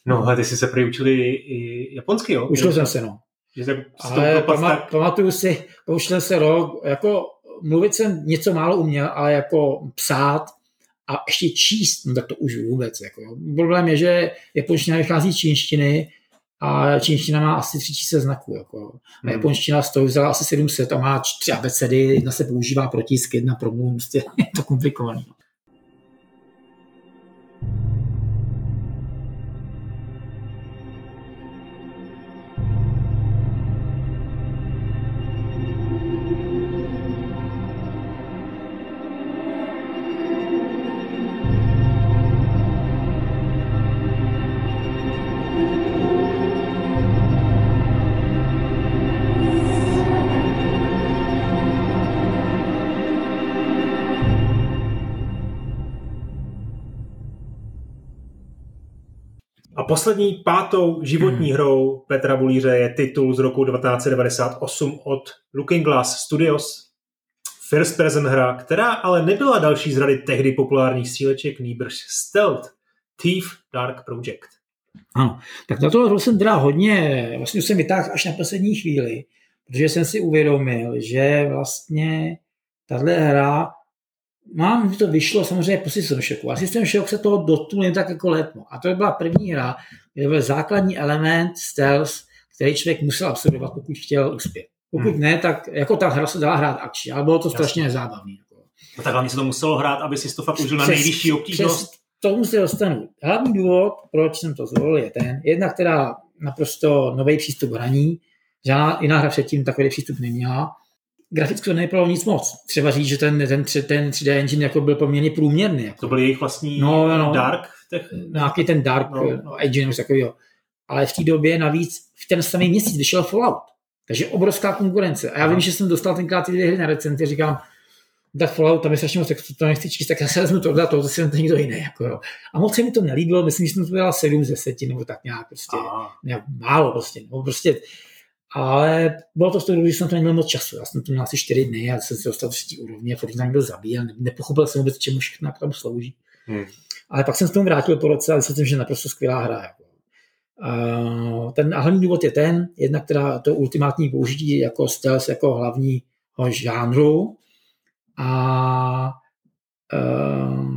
No, a ty jsi se přiučili i japonsky, jo? Učil jsem se, no. Že se ale pamat, tak... pamatuju si, pouštěl se rok, jako mluvit jsem něco málo uměl, ale jako psát a ještě číst, no tak to už vůbec. Jako. Problém je, že japonština vychází z čínštiny a čínština má asi 3000 znaků. Jako. A hmm. japonština z toho vzala asi 700 a má tři abecedy, jedna se používá pro tisk, jedna pro mluv, prostě <laughs> je to komplikované. Poslední pátou životní hmm. hrou Petra Bulíře je titul z roku 1998 od Looking Glass Studios. First person hra, která ale nebyla další z rady tehdy populárních stříleček, nýbrž Stealth, Thief Dark Project. Ano, tak na to jsem teda hodně, vlastně jsem vytáhl až na poslední chvíli, protože jsem si uvědomil, že vlastně tahle hra mám, že to vyšlo samozřejmě po System Shocku. A System Shock se toho dotknul jen tak jako letmo. A to byla první hra, kde byl základní element stealth, který člověk musel absolvovat, pokud chtěl uspět. Pokud hmm. ne, tak jako ta hra se dala hrát akčně, ale bylo to strašně nezábavné. Jako. No tak hlavně se to muselo hrát, aby si to fakt užil na nejvyšší obtížnost. Přes, tomu se dostanu. Hlavní důvod, proč jsem to zvolil, je ten, jedna, která naprosto nový přístup hraní, žádná jiná hra předtím takový přístup neměla, graficky to nevypadalo nic moc. Třeba říct, že ten, ten, ten 3D engine jako byl poměrně průměrný. Jako. To byl jejich vlastní no, no, Dark? Těch... Nějaký ten Dark no. No, engine, takového. Ale v té době navíc v ten samý měsíc vyšel Fallout. Takže obrovská konkurence. A já vím, no. že jsem dostal tenkrát ty dvě hry na recenzi, říkám, tak Fallout, tam je strašně moc textu, to nechci číst, tak já se vezmu to, to zase to někdo jiný. Jako, jo. A moc se mi to nelíbilo, myslím, že jsem to dělal 7 ze 10, nebo tak nějak prostě, nějak málo prostě, nebo prostě ale bylo to z toho, že jsem to neměl moc času. Já jsem to měl asi čtyři dny a jsem se dostal do třetí úrovně, furt jsem byl zabíjen, nepochopil jsem vůbec, čemu všechno tam slouží. Hmm. Ale pak jsem se tomu vrátil po roce a myslím, že je naprosto skvělá hra. Jako. A ten hlavní důvod je ten, jednak teda to ultimátní použití jako stealth jako hlavního žánru a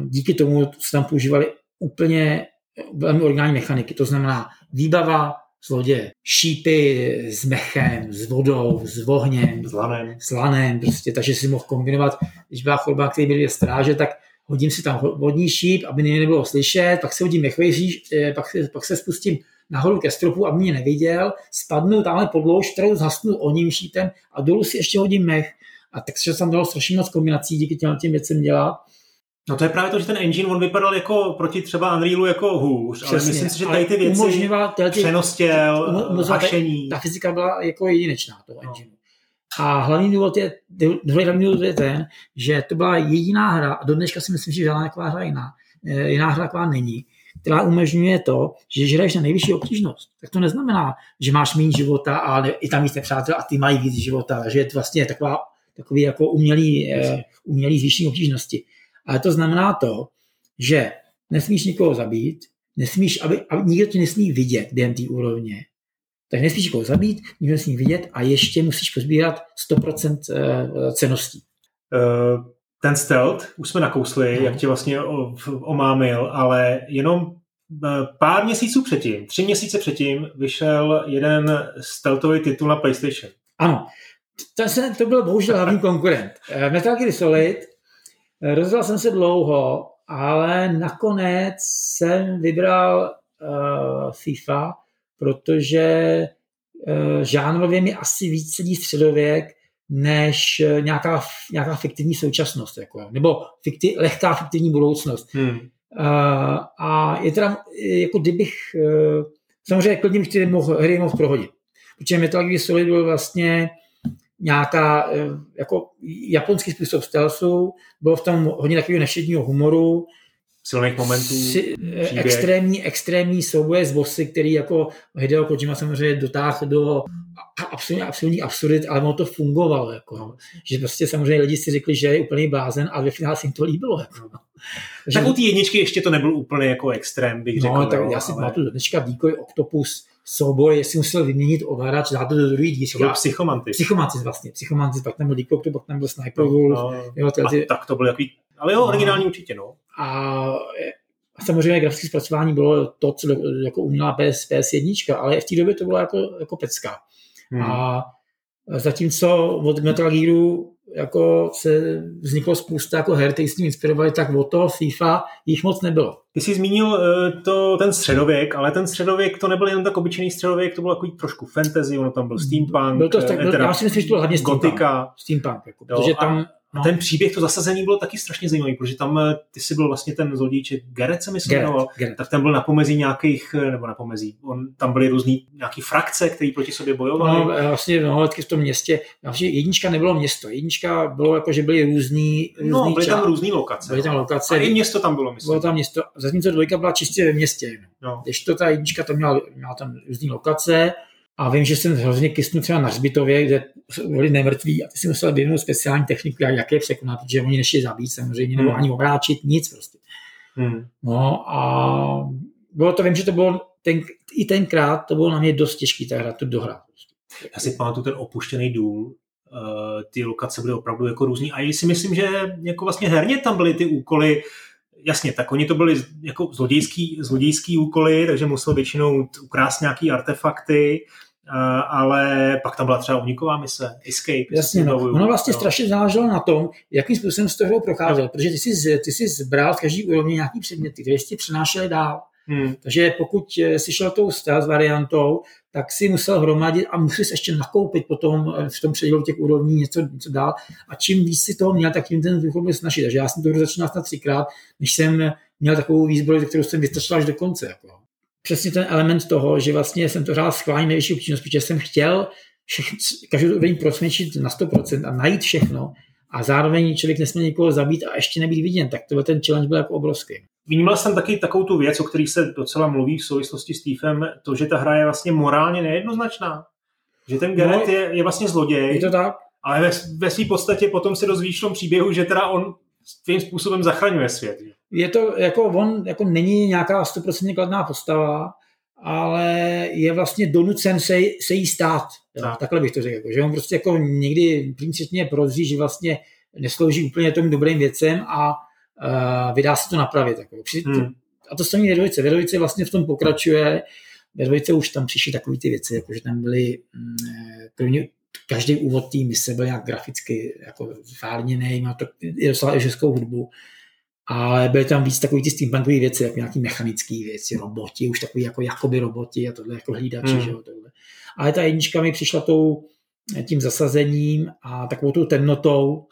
díky tomu se tam používali úplně velmi originální mechaniky, to znamená výbava, z lodě šípy s mechem, s vodou, s ohněm, s lanem. S lanem prostě, takže si mohl kombinovat, když byla chodba, který byly stráže, tak hodím si tam vodní šíp, aby mě nebylo slyšet, pak se hodím mechvejší, eh, pak, se, pak se spustím nahoru ke stropu, aby mě neviděl, spadnu tamhle pod louž, kterou zhasnu ním šítem a dolů si ještě hodím mech. A tak se tam dalo strašně moc kombinací díky těm, těm věcem dělat. No to je právě to, že ten engine, on vypadal jako proti třeba Unrealu jako hůř, Přesně, ale myslím si, že tady ty věci, umožňoval ty, přenostěl, um, hašení. Ta, ta fyzika byla jako jedinečná toho no. engine. A hlavní důvod je, druhý hlavní důvod je ten, že to byla jediná hra, a do dneška si myslím, že žádná taková hra jiná, eh, jiná hra taková není, která umožňuje to, že žereš na nejvyšší obtížnost. Tak to neznamená, že máš méně života a i tam víc nepřátel a ty mají víc života, že je to vlastně taková, takový jako umělý, eh, umělý zvýšení obtížnosti. Ale to znamená to, že nesmíš nikoho zabít, nesmíš, aby, aby nikdo tě nesmí vidět během té úrovně. Tak nesmíš nikoho zabít, nikdo nesmí vidět a ještě musíš pozbírat 100% eh, ceností. Uh, ten stealth, už jsme nakousli, no. jak tě vlastně omámil, ale jenom eh, pár měsíců předtím, tři měsíce předtím, vyšel jeden stealthový titul na PlayStation. Ano, to, se, to byl bohužel hlavní konkurent. Metal Gear Solid Rozhodl jsem se dlouho, ale nakonec jsem vybral uh, FIFA, protože uh, žánrově mi asi víc sedí středověk, než nějaká, nějaká fiktivní současnost, jako, nebo fikti, lehká fiktivní budoucnost. Hmm. Uh, a je teda, jako kdybych, uh, samozřejmě klidně bych ty hry mohl prohodit. Protože Metal Gear Solid byl vlastně nějaká eh, jako japonský způsob stealthu, bylo v tom hodně takového nešedního humoru, silných momentů. Si, eh, extrémní, extrémní souboje s bossy, který jako Hideo Kojima samozřejmě dotáhl do absolutně, absolutní absurdit, ale ono to fungovalo. Jako, no. Že prostě samozřejmě lidi si řekli, že je úplný blázen a ve finále si jim to líbilo. Jako. No. Tak u té jedničky ještě to nebyl úplně jako extrém, bych řekl. No, tak já si ale... pamatuju, dneška Decoy Octopus, souboj, jestli musel vyměnit ovladač, dát to do druhé dířky. To byl psychomantis. Psychomantis vlastně. Psychomantis, pak tam byl Decoy, pak tam byl Sniper Wolf. No, no. Jo, ty... tak to byl jaký, ale jo, no. originální určitě, no. A a samozřejmě grafické zpracování bylo to, co jako uměla PS, PS1, ale v té době to bylo jako, jako pecka. Hmm. A zatímco od Metal Gearu jako se vzniklo spousta jako her, které s tím inspirovali, tak o to FIFA jich moc nebylo. Ty jsi zmínil uh, to, ten středověk, ale ten středověk to nebyl jen tak obyčejný středověk, to byl takový trošku fantasy, ono tam byl steampunk, byl to, tak, byl, já si myslím, že to byl hlavně steampunk. Gotika. Steampunk, jako, protože tam No. A ten příběh, to zasazení bylo taky strašně zajímavý, protože tam eh, ty jsi byl vlastně ten zlodějček Gerrit, se myslím, Gerrit, Gerrit. tak ten byl na pomezí nějakých, eh, nebo na pomezí, on, tam byly různý nějaký frakce, které proti sobě bojovaly. No, vlastně no, v tom městě, vlastně jednička nebylo město, jednička bylo jako, že byly různý, různý No, byly tam různý lokace. Byly tam lokace. A i město tam bylo, myslím. Bylo tam město, zatímco dvojka byla čistě ve městě. No. Když to ta jednička to měla, měla tam různý lokace, a vím, že jsem hrozně kysnu třeba na hřbitově, kde byli nemrtví a ty si musel vyvinout speciální techniku, jak je překonat, protože oni nešli zabít samozřejmě, nebo hmm. ani obráčit, nic prostě. Hmm. No a bylo to, vím, že to bylo ten, i tenkrát to bylo na mě dost těžký ta hra, tu dohrát. Prostě. Já si pamatuju ten opuštěný důl, uh, ty lokace byly opravdu jako různý a si myslím, že jako vlastně herně tam byly ty úkoly, jasně, tak oni to byli jako zlodějský, zlodějský úkoly, takže musel většinou ukrást nějaký artefakty, ale pak tam byla třeba uniková mise, Escape. Jasně, no. Ono vlastně no. strašně záleželo na tom, jakým způsobem z toho procházel, protože ty jsi, ty jsi zbral v každý úrovni nějaký předměty, které jsi přenášeli dál. Hmm. Takže pokud eh, jsi šel tou stealth variantou, tak si musel hromadit a musel ještě nakoupit potom eh, v tom předělu těch úrovní něco, něco dál. A čím víc si toho měl, tak tím ten východ byl snažit. Takže já jsem to začínal snad třikrát, než jsem měl takovou výzbroj, kterou jsem vystačil až do konce. Jako. Přesně ten element toho, že vlastně jsem to hrál schválně nejvyšší obtížnost, protože jsem chtěl každou úroveň prosvědčit na 100% a najít všechno a zároveň člověk nesmí někoho zabít a ještě nebýt viděn, tak to ten challenge byl jako obrovský. Vnímal jsem taky takovou tu věc, o které se docela mluví v souvislosti s Stevem, to, že ta hra je vlastně morálně nejednoznačná. Že ten Geralt no, je, je vlastně zloděj. Je to tak. Ale ve, ve své podstatě potom se dozvíš v tom příběhu, že teda on svým způsobem zachraňuje svět. Je to jako on jako není nějaká 100% kladná postava, ale je vlastně donucen se, se jí stát. Tak. Takhle bych to řekl. Jako, že on prostě jako někdy principně prozří, že vlastně neslouží úplně tomu dobrým věcem a uh, vydá se to napravit. Jako. Hmm. A to samé. Ve dvojice vlastně v tom pokračuje. Ve dvojice už tam přišly takové ty věci, jako že tam byly první, každý úvod té mise byl nějak graficky jako zvárněný, má to i docela českou hudbu. Ale byly tam víc takový ty steampunkové věci, jako nějaký mechanické věci, roboti, už takový jako jakoby roboti a tohle jako hlídači, hmm. že jo, tohle. Ale ta jednička mi přišla tou, tím zasazením a takovou tou temnotou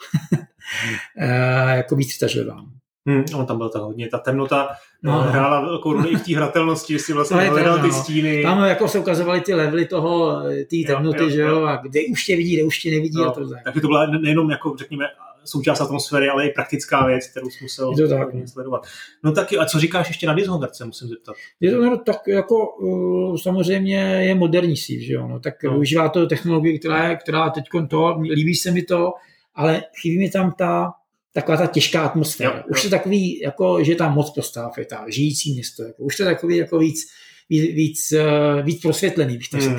<laughs> eh, jako víc přitažlivá. Hmm, on tam byl ta hodně, ta temnota no, no. hrála velkou roli i v té hratelnosti, že si vlastně no, hledal ty no. stíny. Tam jako se ukazovaly ty levely toho, té temnoty, jo, jo, že jo, a kde už tě vidí, kde už tě nevidí no, a tohle. Takže to byla nejenom jako, řekněme, součást atmosféry, ale i praktická věc, kterou jsi musel to tak. sledovat. No tak a co říkáš ještě na Dishonored, se musím zeptat. Dishonored tak jako uh, samozřejmě je moderní sív, že jo, no, tak no. využívá to technologii, která, je, která teď to, líbí se mi to, ale chybí mi tam ta taková ta těžká atmosféra. Jo, Už to takový, jako, že tam moc postav, je ta žijící město. Jako, už to takový jako víc, víc, víc, uh, víc prosvětlený, bych. Mm,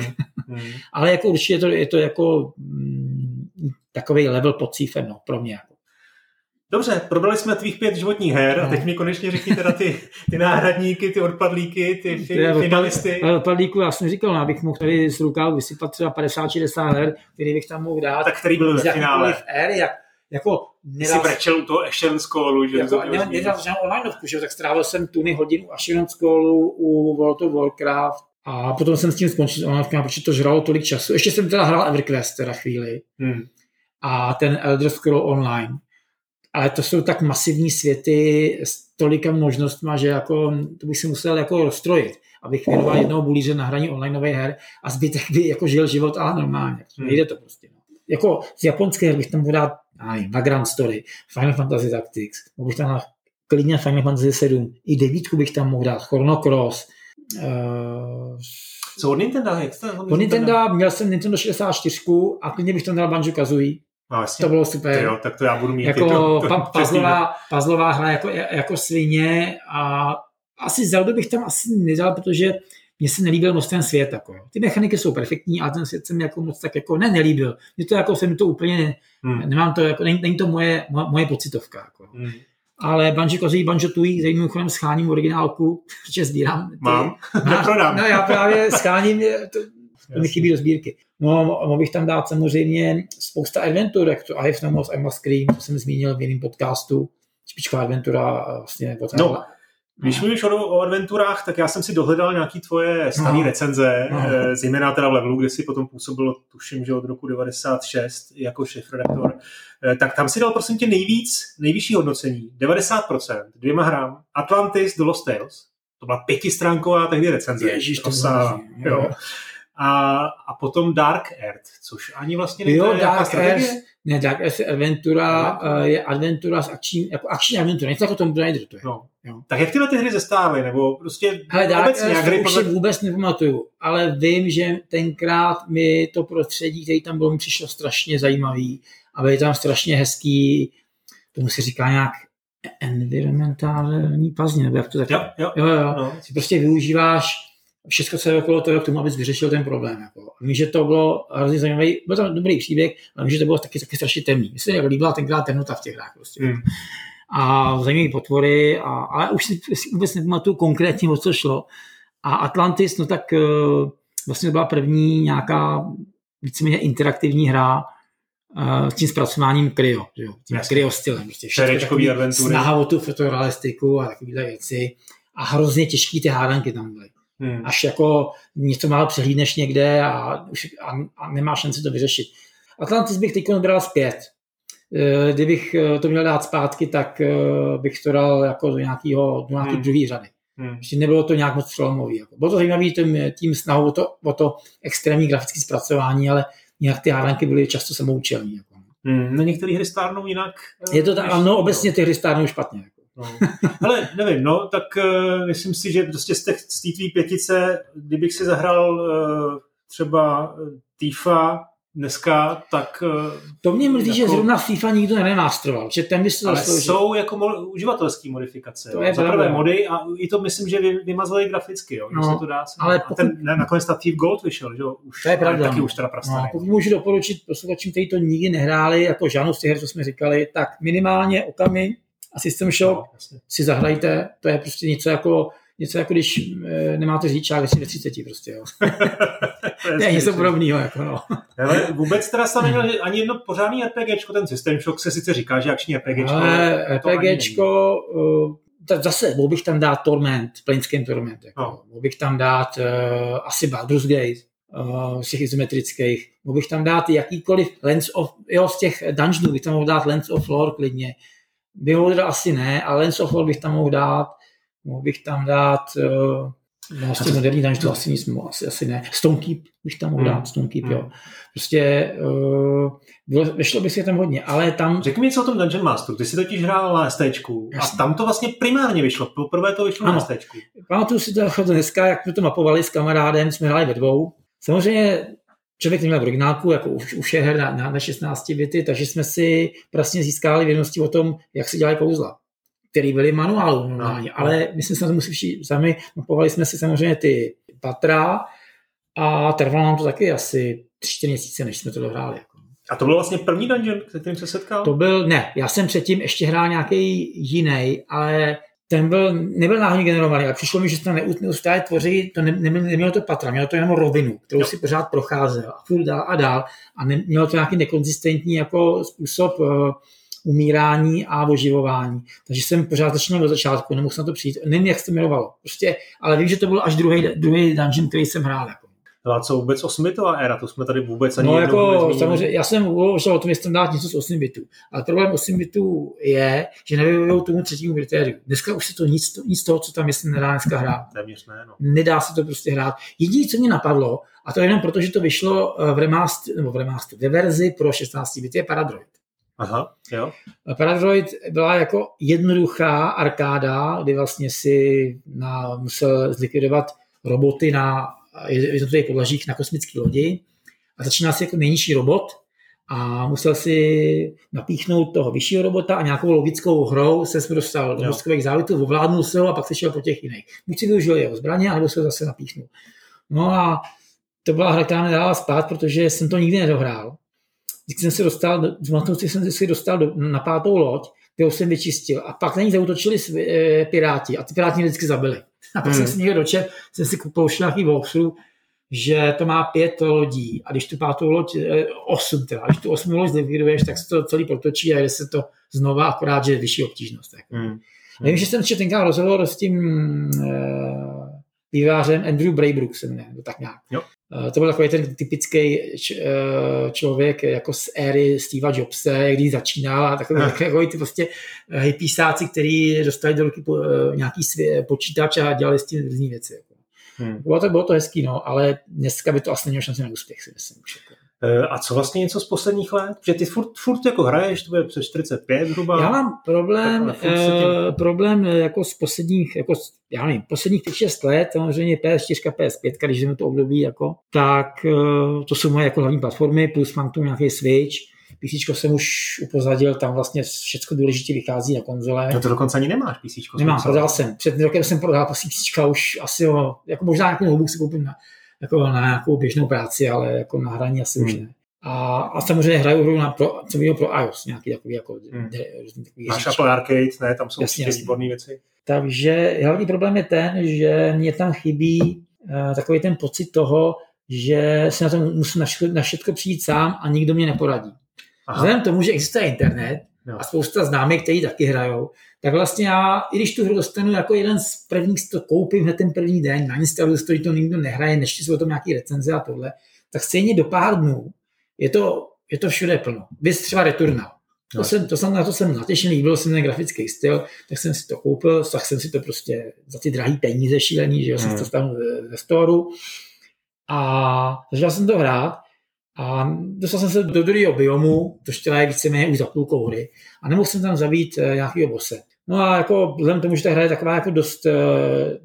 mm. Ale jako určitě je to, je to jako mm, takový level pod cífem, no, pro mě. Jako. Dobře, probrali jsme tvých pět životních her a teď mi konečně řekni teda ty, ty náhradníky, ty odpadlíky, ty fi, finalisty. Odpadlíku, já jsem říkal, no, abych mohl tady z rukávu vysypat třeba 50-60 her, který bych tam mohl dát. Tak který byl ve finále? Her, jak, jako nedal... Jsi brečel u toho Ashen Scrollu, že? Jako, ne, nedal žádnou onlineovku, že? Tak strávil jsem tuny hodinu Ashen Scrollu u World of Warcraft a potom jsem s tím skončil onlineovkama, protože to žralo tolik času. Ještě jsem teda hrál EverQuest teda chvíli. Hmm. A ten Elder Scroll Online. Ale to jsou tak masivní světy s tolika možnostmi, že jako, to bych si musel jako rozstrojit, abych věnoval jednoho bulíře na hraní online her a zbytek by jako žil život, ale normálně. Hmm. Nejde to prostě. No. Jako z japonské bych tam mohl dát nevím, Vagrant Story, Final Fantasy Tactics, mohl bych tam dát klidně Final Fantasy 7, i devítku bych tam mohl dát, Chrono Cross. Uh, Co od Nintendo? Jak to, od Nintendo měl jsem Nintendo 64 a klidně bych tam dal Banjo Kazooie. No, to bylo super. Jo, tak to já budu mít. Jako to, to, to puzzlová, puzzlová hra jako, jako svině a asi Zelda bych tam asi nedal, protože mně se nelíbil moc ten svět. Jako. Ty mechaniky jsou perfektní, ale ten svět se mi jako moc tak jako ne, nelíbil. Mně to jako se mi to úplně, hmm. nemám to, jako, není, není to moje, moje, moje pocitovka. Jako. Hmm. Ale Banjo Kazooie, Banjo Tui, za mimochodem scháním originálku, <laughs> protože sbírám. Ty, Mám, <laughs> neprodám. No já právě scháním, to, to mi chybí do sbírky. No, mohl bych tam dát samozřejmě spousta adventur, jak to I have no more, I must scream, to jsem zmínil v jiném podcastu. Špičková adventura vlastně. No, Když mluvíš o, o adventurách, tak já jsem si dohledal nějaký tvoje staré no. recenze, no. zejména teda v Levelu, kde si potom působil, tuším, že od roku 96 jako šéf-redaktor, eh, tak tam si dal prosím tě nejvíc, nejvyšší hodnocení, 90%, dvěma hrám, Atlantis The Lost Tales, to byla pětistránková tehdy recenze. Ježíš, to sa, jo. A, a potom Dark Earth, což ani vlastně není Dark Earth, ne, Dark Earth je adventura, uh, je adventura s akční, jako akční adventura, něco jako Tomb Raider to je. No. Jo. Tak jak tyhle ty hry zestávly, nebo prostě Hele, Dark obecně, hry už podle... si vůbec nepamatuju, ale vím, že tenkrát mi to prostředí, který tam bylo, mi přišlo strašně zajímavý a byly tam strašně hezký, tomu se říká nějak environmentální pazně, nebo jak to tak... Jo, jo, jo, jo. No. Si prostě využíváš všechno, co je okolo toho, k tomu, abys vyřešil ten problém. Jako. Vím, že to bylo hrozně zajímavý, byl to dobrý příběh, ale vím, že to bylo taky, taky strašně temný. Mně se líbila tenkrát temnota v těch hrách. Prostě. Mm. A zajímavé potvory, a, ale už si, si vůbec nepamatuju konkrétně, o co šlo. A Atlantis, no tak uh, vlastně to byla první nějaká víceméně interaktivní hra uh, s tím zpracováním kryo, že jo, tím kryo stylem. Prostě Snaha o tu fotorealistiku a takovéhle věci. A hrozně těžký ty hádanky tam byly. Hmm. Až jako něco málo přehlídneš někde a, už, a, a nemáš šanci to vyřešit. Atlantis bych teď bral zpět. Eh, kdybych eh, to měl dát zpátky, tak eh, bych to dal jako do, nějakého, do nějaké hmm. druhé řady. Hmm. Ještě nebylo to nějak moc přelomový. Jako. Bylo to zajímavé tím, tím snahou o to, o to extrémní grafické zpracování, ale nějak ty hádanky byly často samoučelní. Jako. Hmm. No některé hry stárnou jinak. Je to tak, ano, obecně ty hry stárnou špatně. Jako. No. Ale nevím, no, tak uh, myslím si, že prostě z té tvý pětice, kdybych si zahrál uh, třeba Tifa dneska, tak... Uh, to mě mrzí, jako... že zrovna FIFA nikdo nenástroval, že ten by se Ale jsou jako mo- uživatelské modifikace. To je Za prvé mody a i to myslím, že vy, vymazali graficky, jo, no, se to dá. Ale pokud... a ten, nakonec ta Thief Gold vyšel, že už, to je pravda. taky už teda prastarý. No, pokud můžu doporučit posluchačům, kteří to nikdy nehráli, jako žádnou z těch her, co jsme říkali, tak minimálně Okami a System Shock no, si zahrajte, to je prostě něco jako něco jako když e, nemáte řidičák ve 30 prostě, jo. <laughs> to je něco podobného, jako no. Ale <laughs> vůbec teda se neměl ani jedno pořádný RPGčko, ten System Shock se sice říká, že akční RPGčko. Ale RPGčko, uh, zase mohl bych tam dát Torment, Planescape Torment, jako. no. mohl bych tam dát uh, asi Baldur's Gate, uh, z těch izometrických, mohl bych tam dát jakýkoliv Lens of, jo, z těch dungeonů bych tam mohl dát Lens of Lore klidně, Beholder asi ne, ale Lens of Lore bych tam mohl dát, mohl bych tam dát uh, vlastně moderní daň, to asi nic, asi, asi ne. Stonekeep bych tam mohl hmm. dát, Stonekeep, hmm. jo. Prostě uh, bylo, vyšlo by si tam hodně, ale tam... Řekni mi něco o tom Dungeon Masteru. Ty si totiž hrál na STčku a tam to vlastně primárně vyšlo. Poprvé to vyšlo ano. na STčku. Pamatuju si to dneska, jak jsme to mapovali s kamarádem, jsme hráli ve dvou. Samozřejmě člověk neměl originálku, jako už, už je her na, na, na 16 bity, takže jsme si vlastně získali vědomosti o tom, jak se dělají kouzla který byly manuálu normálně, no, ale my jsme se to museli sami, mapovali jsme si samozřejmě ty patra a trvalo nám to taky asi 3-4 měsíce, než jsme to dohráli. Jako. A to byl vlastně první dungeon, se kterým se setkal? To byl, ne, já jsem předtím ještě hrál nějaký jiný, ale ten byl, nebyl náhodně generovaný, ale přišlo mi, že to neustále tvoří, to ne, nemělo, nemělo to patra, mělo to jenom rovinu, kterou jo. si pořád procházel a furt dál a dál a ne, mělo to nějaký nekonzistentní jako způsob uh, umírání a oživování. Takže jsem pořád začínal od začátku, nemohl jsem na to přijít. Nevím, jak se to jmenovalo. Prostě, ale vím, že to byl až druhý, druhý dungeon, který jsem hrál. Jako. No a co vůbec 8 bitová éra, to jsme tady vůbec ani No jako samozřejmě, já jsem uvažoval o tom, jestli tam dát něco z 8 bitů. Ale problém 8 bitů je, že nevyhovují tomu třetímu kritériu. Dneska už se to nic, nic z toho, co tam jestli nedá dneska hrát. Téměř ne, no. Nedá se to prostě hrát. Jediné, co mě napadlo, a to jenom proto, že to vyšlo v remaster, nebo v remaster, ve verzi pro 16 bity, je Paradroid. Aha, jo. Paradroid byla jako jednoduchá arkáda, kdy vlastně si na, musel zlikvidovat roboty na jednotlivých podlažích na kosmické lodi a začíná si jako nejnižší robot a musel si napíchnout toho vyššího robota a nějakou logickou hrou se dostal do mozkových závitů, ovládnul se ho a pak se šel po těch jiných. Buď si využil jeho zbraně, anebo se ho zase napíchnul. No a to byla hra, která mě dala spát, protože jsem to nikdy nedohrál. Když jsem se dostal, v jsem se dostal do, na pátou loď, kterou jsem vyčistil a pak na ní zautočili e, piráti a ty piráti mě vždycky zabili. A pak hmm. jsem si někde dočet, jsem si pouštěl nějaký walkthrough, že to má pět lodí a když tu pátou loď, e, osm teda, když tu osmou loď zlikviduješ, tak se to celý protočí a jde se to znova, akorát, že je vyšší obtížnost. Jako. Hmm. Hmm. Vím, že jsem četl tenkrát rozhovor s tím uh, vývářem Andrew Braybrook, se jmenuje, tak nějak. Jo. Uh, to byl takový ten typický č, uh, člověk jako z éry Steva Jobse, když začínal a takový, takový ty prostě hypisáci, kteří dostali do ruky nějaký svě, počítač a dělali s tím různé věci. Jako. Hmm. Bylo, to, bylo to hezký, no, ale dneska by to asi nemělo šanci na úspěch, si myslím. Jako. Eh, a co vlastně něco z posledních let? Že ty furt, furt jako hraješ, to bude přes 45 zhruba. Já mám problém, tím... uh, problém eh, jako z posledních, jako, já nevím, posledních 6 let, samozřejmě PS4, PS5, když jsem to období, jako, tak uh, to jsou moje jako hlavní platformy, plus mám tu nějaký Switch, PC jsem už upozadil, tam vlastně všechno důležité vychází na konzole. No to dokonce ani nemáš PC. Nemám, prodal jsem. Před rokem jsem prodal PC už asi, jako možná nějakou notebook si koupím na jako na nějakou běžnou práci, ale jako na hraní asi hmm. už ne. A, a samozřejmě hraju hru na pro, co pro iOS, nějaký takový jako hmm. de, takový Máš Apple Arcade, ne, tam jsou jasně, určitě výborné věci. Takže hlavní problém je ten, že mě tam chybí uh, takový ten pocit toho, že se na to musím na všechno, na všechno přijít sám a nikdo mě neporadí. Aha. Vzhledem k tomu, že existuje internet jo. a spousta známých, kteří taky hrajou, tak vlastně já, i když tu hru dostanu jako jeden z prvních, to koupím hned ten první den, na instaluju, stojí to nikdo nehraje, nešti jsou o tom nějaký recenze a tohle, tak stejně do pár dnů je to, je to všude plno. Vy třeba Returnal. To no. jsem, to jsem, na to jsem natěšen, líbil jsem ten grafický styl, tak jsem si to koupil, tak jsem si to prostě za ty drahé peníze šílený, že jo, hmm. jsem to stanu ve storu a začal jsem to hrát a dostal jsem se do druhého biomu, to ještě je víceméně už za půlkou hry a nemohl jsem tam zabít uh, nějakého bose. No a jako vzhledem tomu, že ta hra je taková jako dost uh,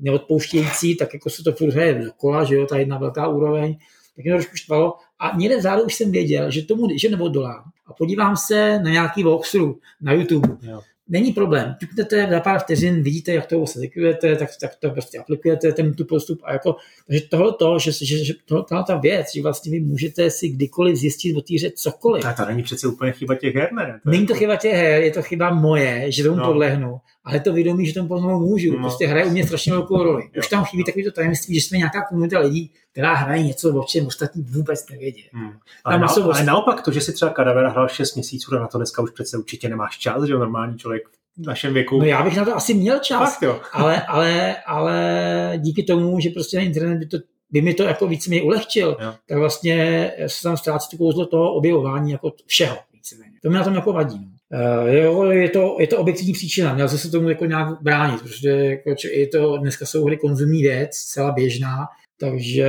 neodpouštějící, tak jako se to furt hraje dokola, že jo, ta jedna velká úroveň, tak mě to trošku štvalo. A někde vzadu už jsem věděl, že tomu, že neodolám. A podívám se na nějaký walkthrough na YouTube. Jo není problém. Ťuknete za pár vteřin, vidíte, jak to se zlikvidujete, tak, tak to prostě aplikujete, ten tu postup a jako, takže tohle to, že, že, že tohle ta věc, že vlastně vy můžete si kdykoliv zjistit o té hře cokoliv. A to není přece úplně chyba těch her, ne? To není to jako- chyba těch her, je to chyba moje, že tomu no. podlehnu, ale to vědomí, že tomu podlehnu můžu, no. prostě hraje u mě strašně velkou roli. Už tam chybí takový to tajemství, že jsme nějaká komunita lidí, která hraje něco, o čem ostatní vůbec nevědí. Hmm. Ale, na, ale naopak to, že si třeba Kadavera hrál 6 měsíců, na to dneska už přece určitě nemáš čas, že normální člověk v našem věku. No já bych na to asi měl čas, Fakt, jo. <laughs> ale, ale, ale díky tomu, že prostě na internet by, to, by mi to jako víc mě ulehčil, jo. tak vlastně se tam ztrácí to kouzlo toho objevování jako všeho víceméně. To mi na tom jako vadí. No. Uh, jo, je to, je to objektivní příčina, měl se tomu jako nějak bránit, protože jako, je to, dneska jsou hry konzumní věc, celá běžná, takže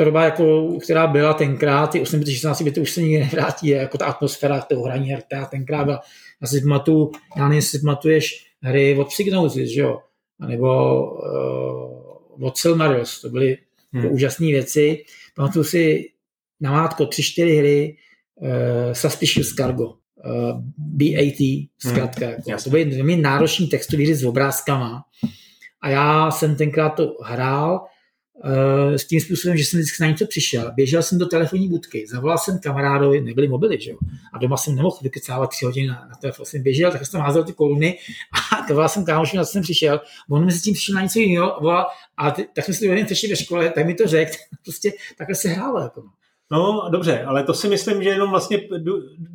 ta doba, jako, která byla tenkrát, ty 816 by to už se nikdy nevrátí, je jako ta atmosféra toho hraní her, která tenkrát byla. Já si pamatuju, já nevím, jestli pamatuješ hry od Psygnosis, že jo, nebo uh, od Silmarils, to byly hmm. jako úžasné věci. Pamatuju si namátko tři, čtyři hry uh, Suspicious Cargo, uh, BAT, zkrátka. Hmm. Jako. To byly velmi náročný textový s obrázkama. A já jsem tenkrát to hrál uh, s tím způsobem, že jsem vždycky na něco přišel. Běžel jsem do telefonní budky, zavolal jsem kamarádovi, nebyly mobily, že jo? A doma jsem nemohl vykecávat tři hodiny na, na telefon. Jsem běžel, tak jsem házel ty koruny <laughs> a volal jsem kámoši, na co jsem přišel. On mi s tím přišel na něco jiného a ty, tak jsme si to přešli ve škole, tak mi to řekl. <laughs> Prostě takhle se hrálo. Jako. No. Dobře, ale to si myslím, že jenom vlastně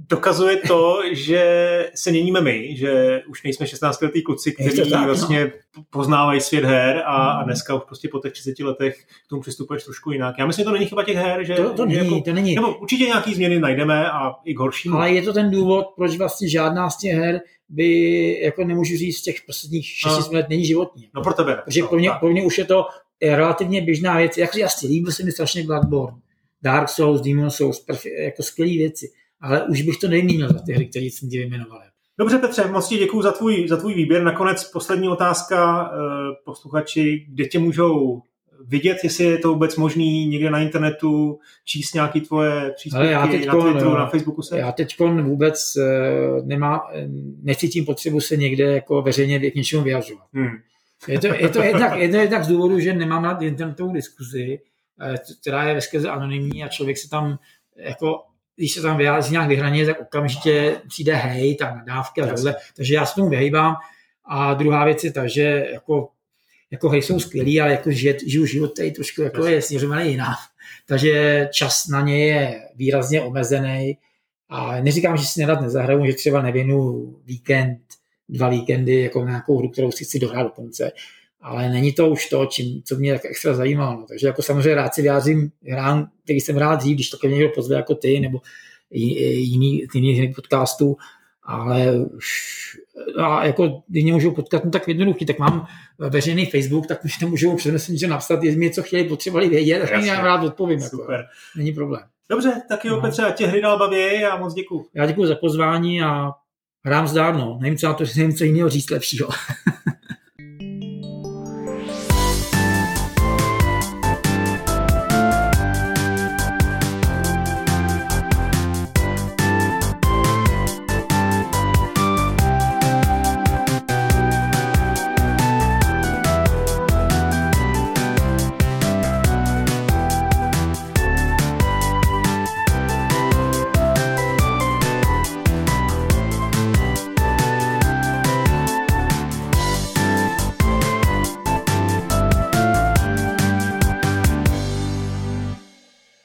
dokazuje to, že se měníme my, že už nejsme 16-letý kluci, kteří tak, no. vlastně no. poznávají svět her a, a hmm. dneska už prostě po těch 30 letech k tomu přistupuješ trošku jinak. Já myslím, že to není chyba těch her, že... To, to, není, jako, to není. Nebo určitě nějaký změny najdeme a i k horším. Ale je to ten důvod, proč vlastně žádná z těch her by, jako nemůžu říct, z těch posledních 6 no. let není životní. No pro tebe. Protože no, pro, mě, pro mě už je to relativně běžná věc. Jak jasně, líbil se mi strašně Bloodborne Dark Souls, Demon Souls, jako skvělé věci. Ale už bych to neměnil za ty hry, které jsem ti vyjmenoval. Dobře Petře, moc ti děkuji za tvůj, za tvůj výběr. Nakonec poslední otázka eh, posluchači, kde tě můžou vidět, jestli je to vůbec možný někde na internetu, číst nějaký tvoje příspěvky já teďkon, na Twitteru, na Facebooku se? Já teď vůbec eh, nemá, necítím potřebu se někde jako veřejně k něčemu vyjadřovat. Hmm. Je to, je to jednak, jednak, jednak z důvodu, že nemám na internetovou diskuzi, Eh, která je veskrze anonymní a člověk se tam jako když se tam vyjádří nějak vyhraně, tak okamžitě přijde hej, tam nadávky a takhle. Takže já se tomu vyhýbám. A druhá věc je ta, že jako, jako hej jsou skvělý, ale jako žije, žiju život tady trošku jako je směřovaný jiná. <laughs> Takže čas na ně je výrazně omezený. A neříkám, že si nerad nezahraju, že třeba nevěnu víkend dva víkendy jako nějakou hru, kterou si chci dohrát do konce. Ale není to už to, čím, co mě tak extra zajímalo. No. Takže jako samozřejmě rád si vyjádřím hrám, který jsem rád dřív, když to ke mně někdo pozve jako ty, nebo jiný, jiný podcastů, ale a jako, když mě můžou potkat, no tak jednoduchý, tak mám veřejný Facebook, tak už tam můžou přes že napsat, jestli mi něco chtěli, potřebovali vědět, tak já rád odpovím. Jako, Super. Jako, není problém. Dobře, tak jo, no. Petře, a tě hry dal baví a moc děkuji. Já děkuji za pozvání a hrám zdárno. Nevím, co, na to, nevím, co jiného říct lepšího. <laughs>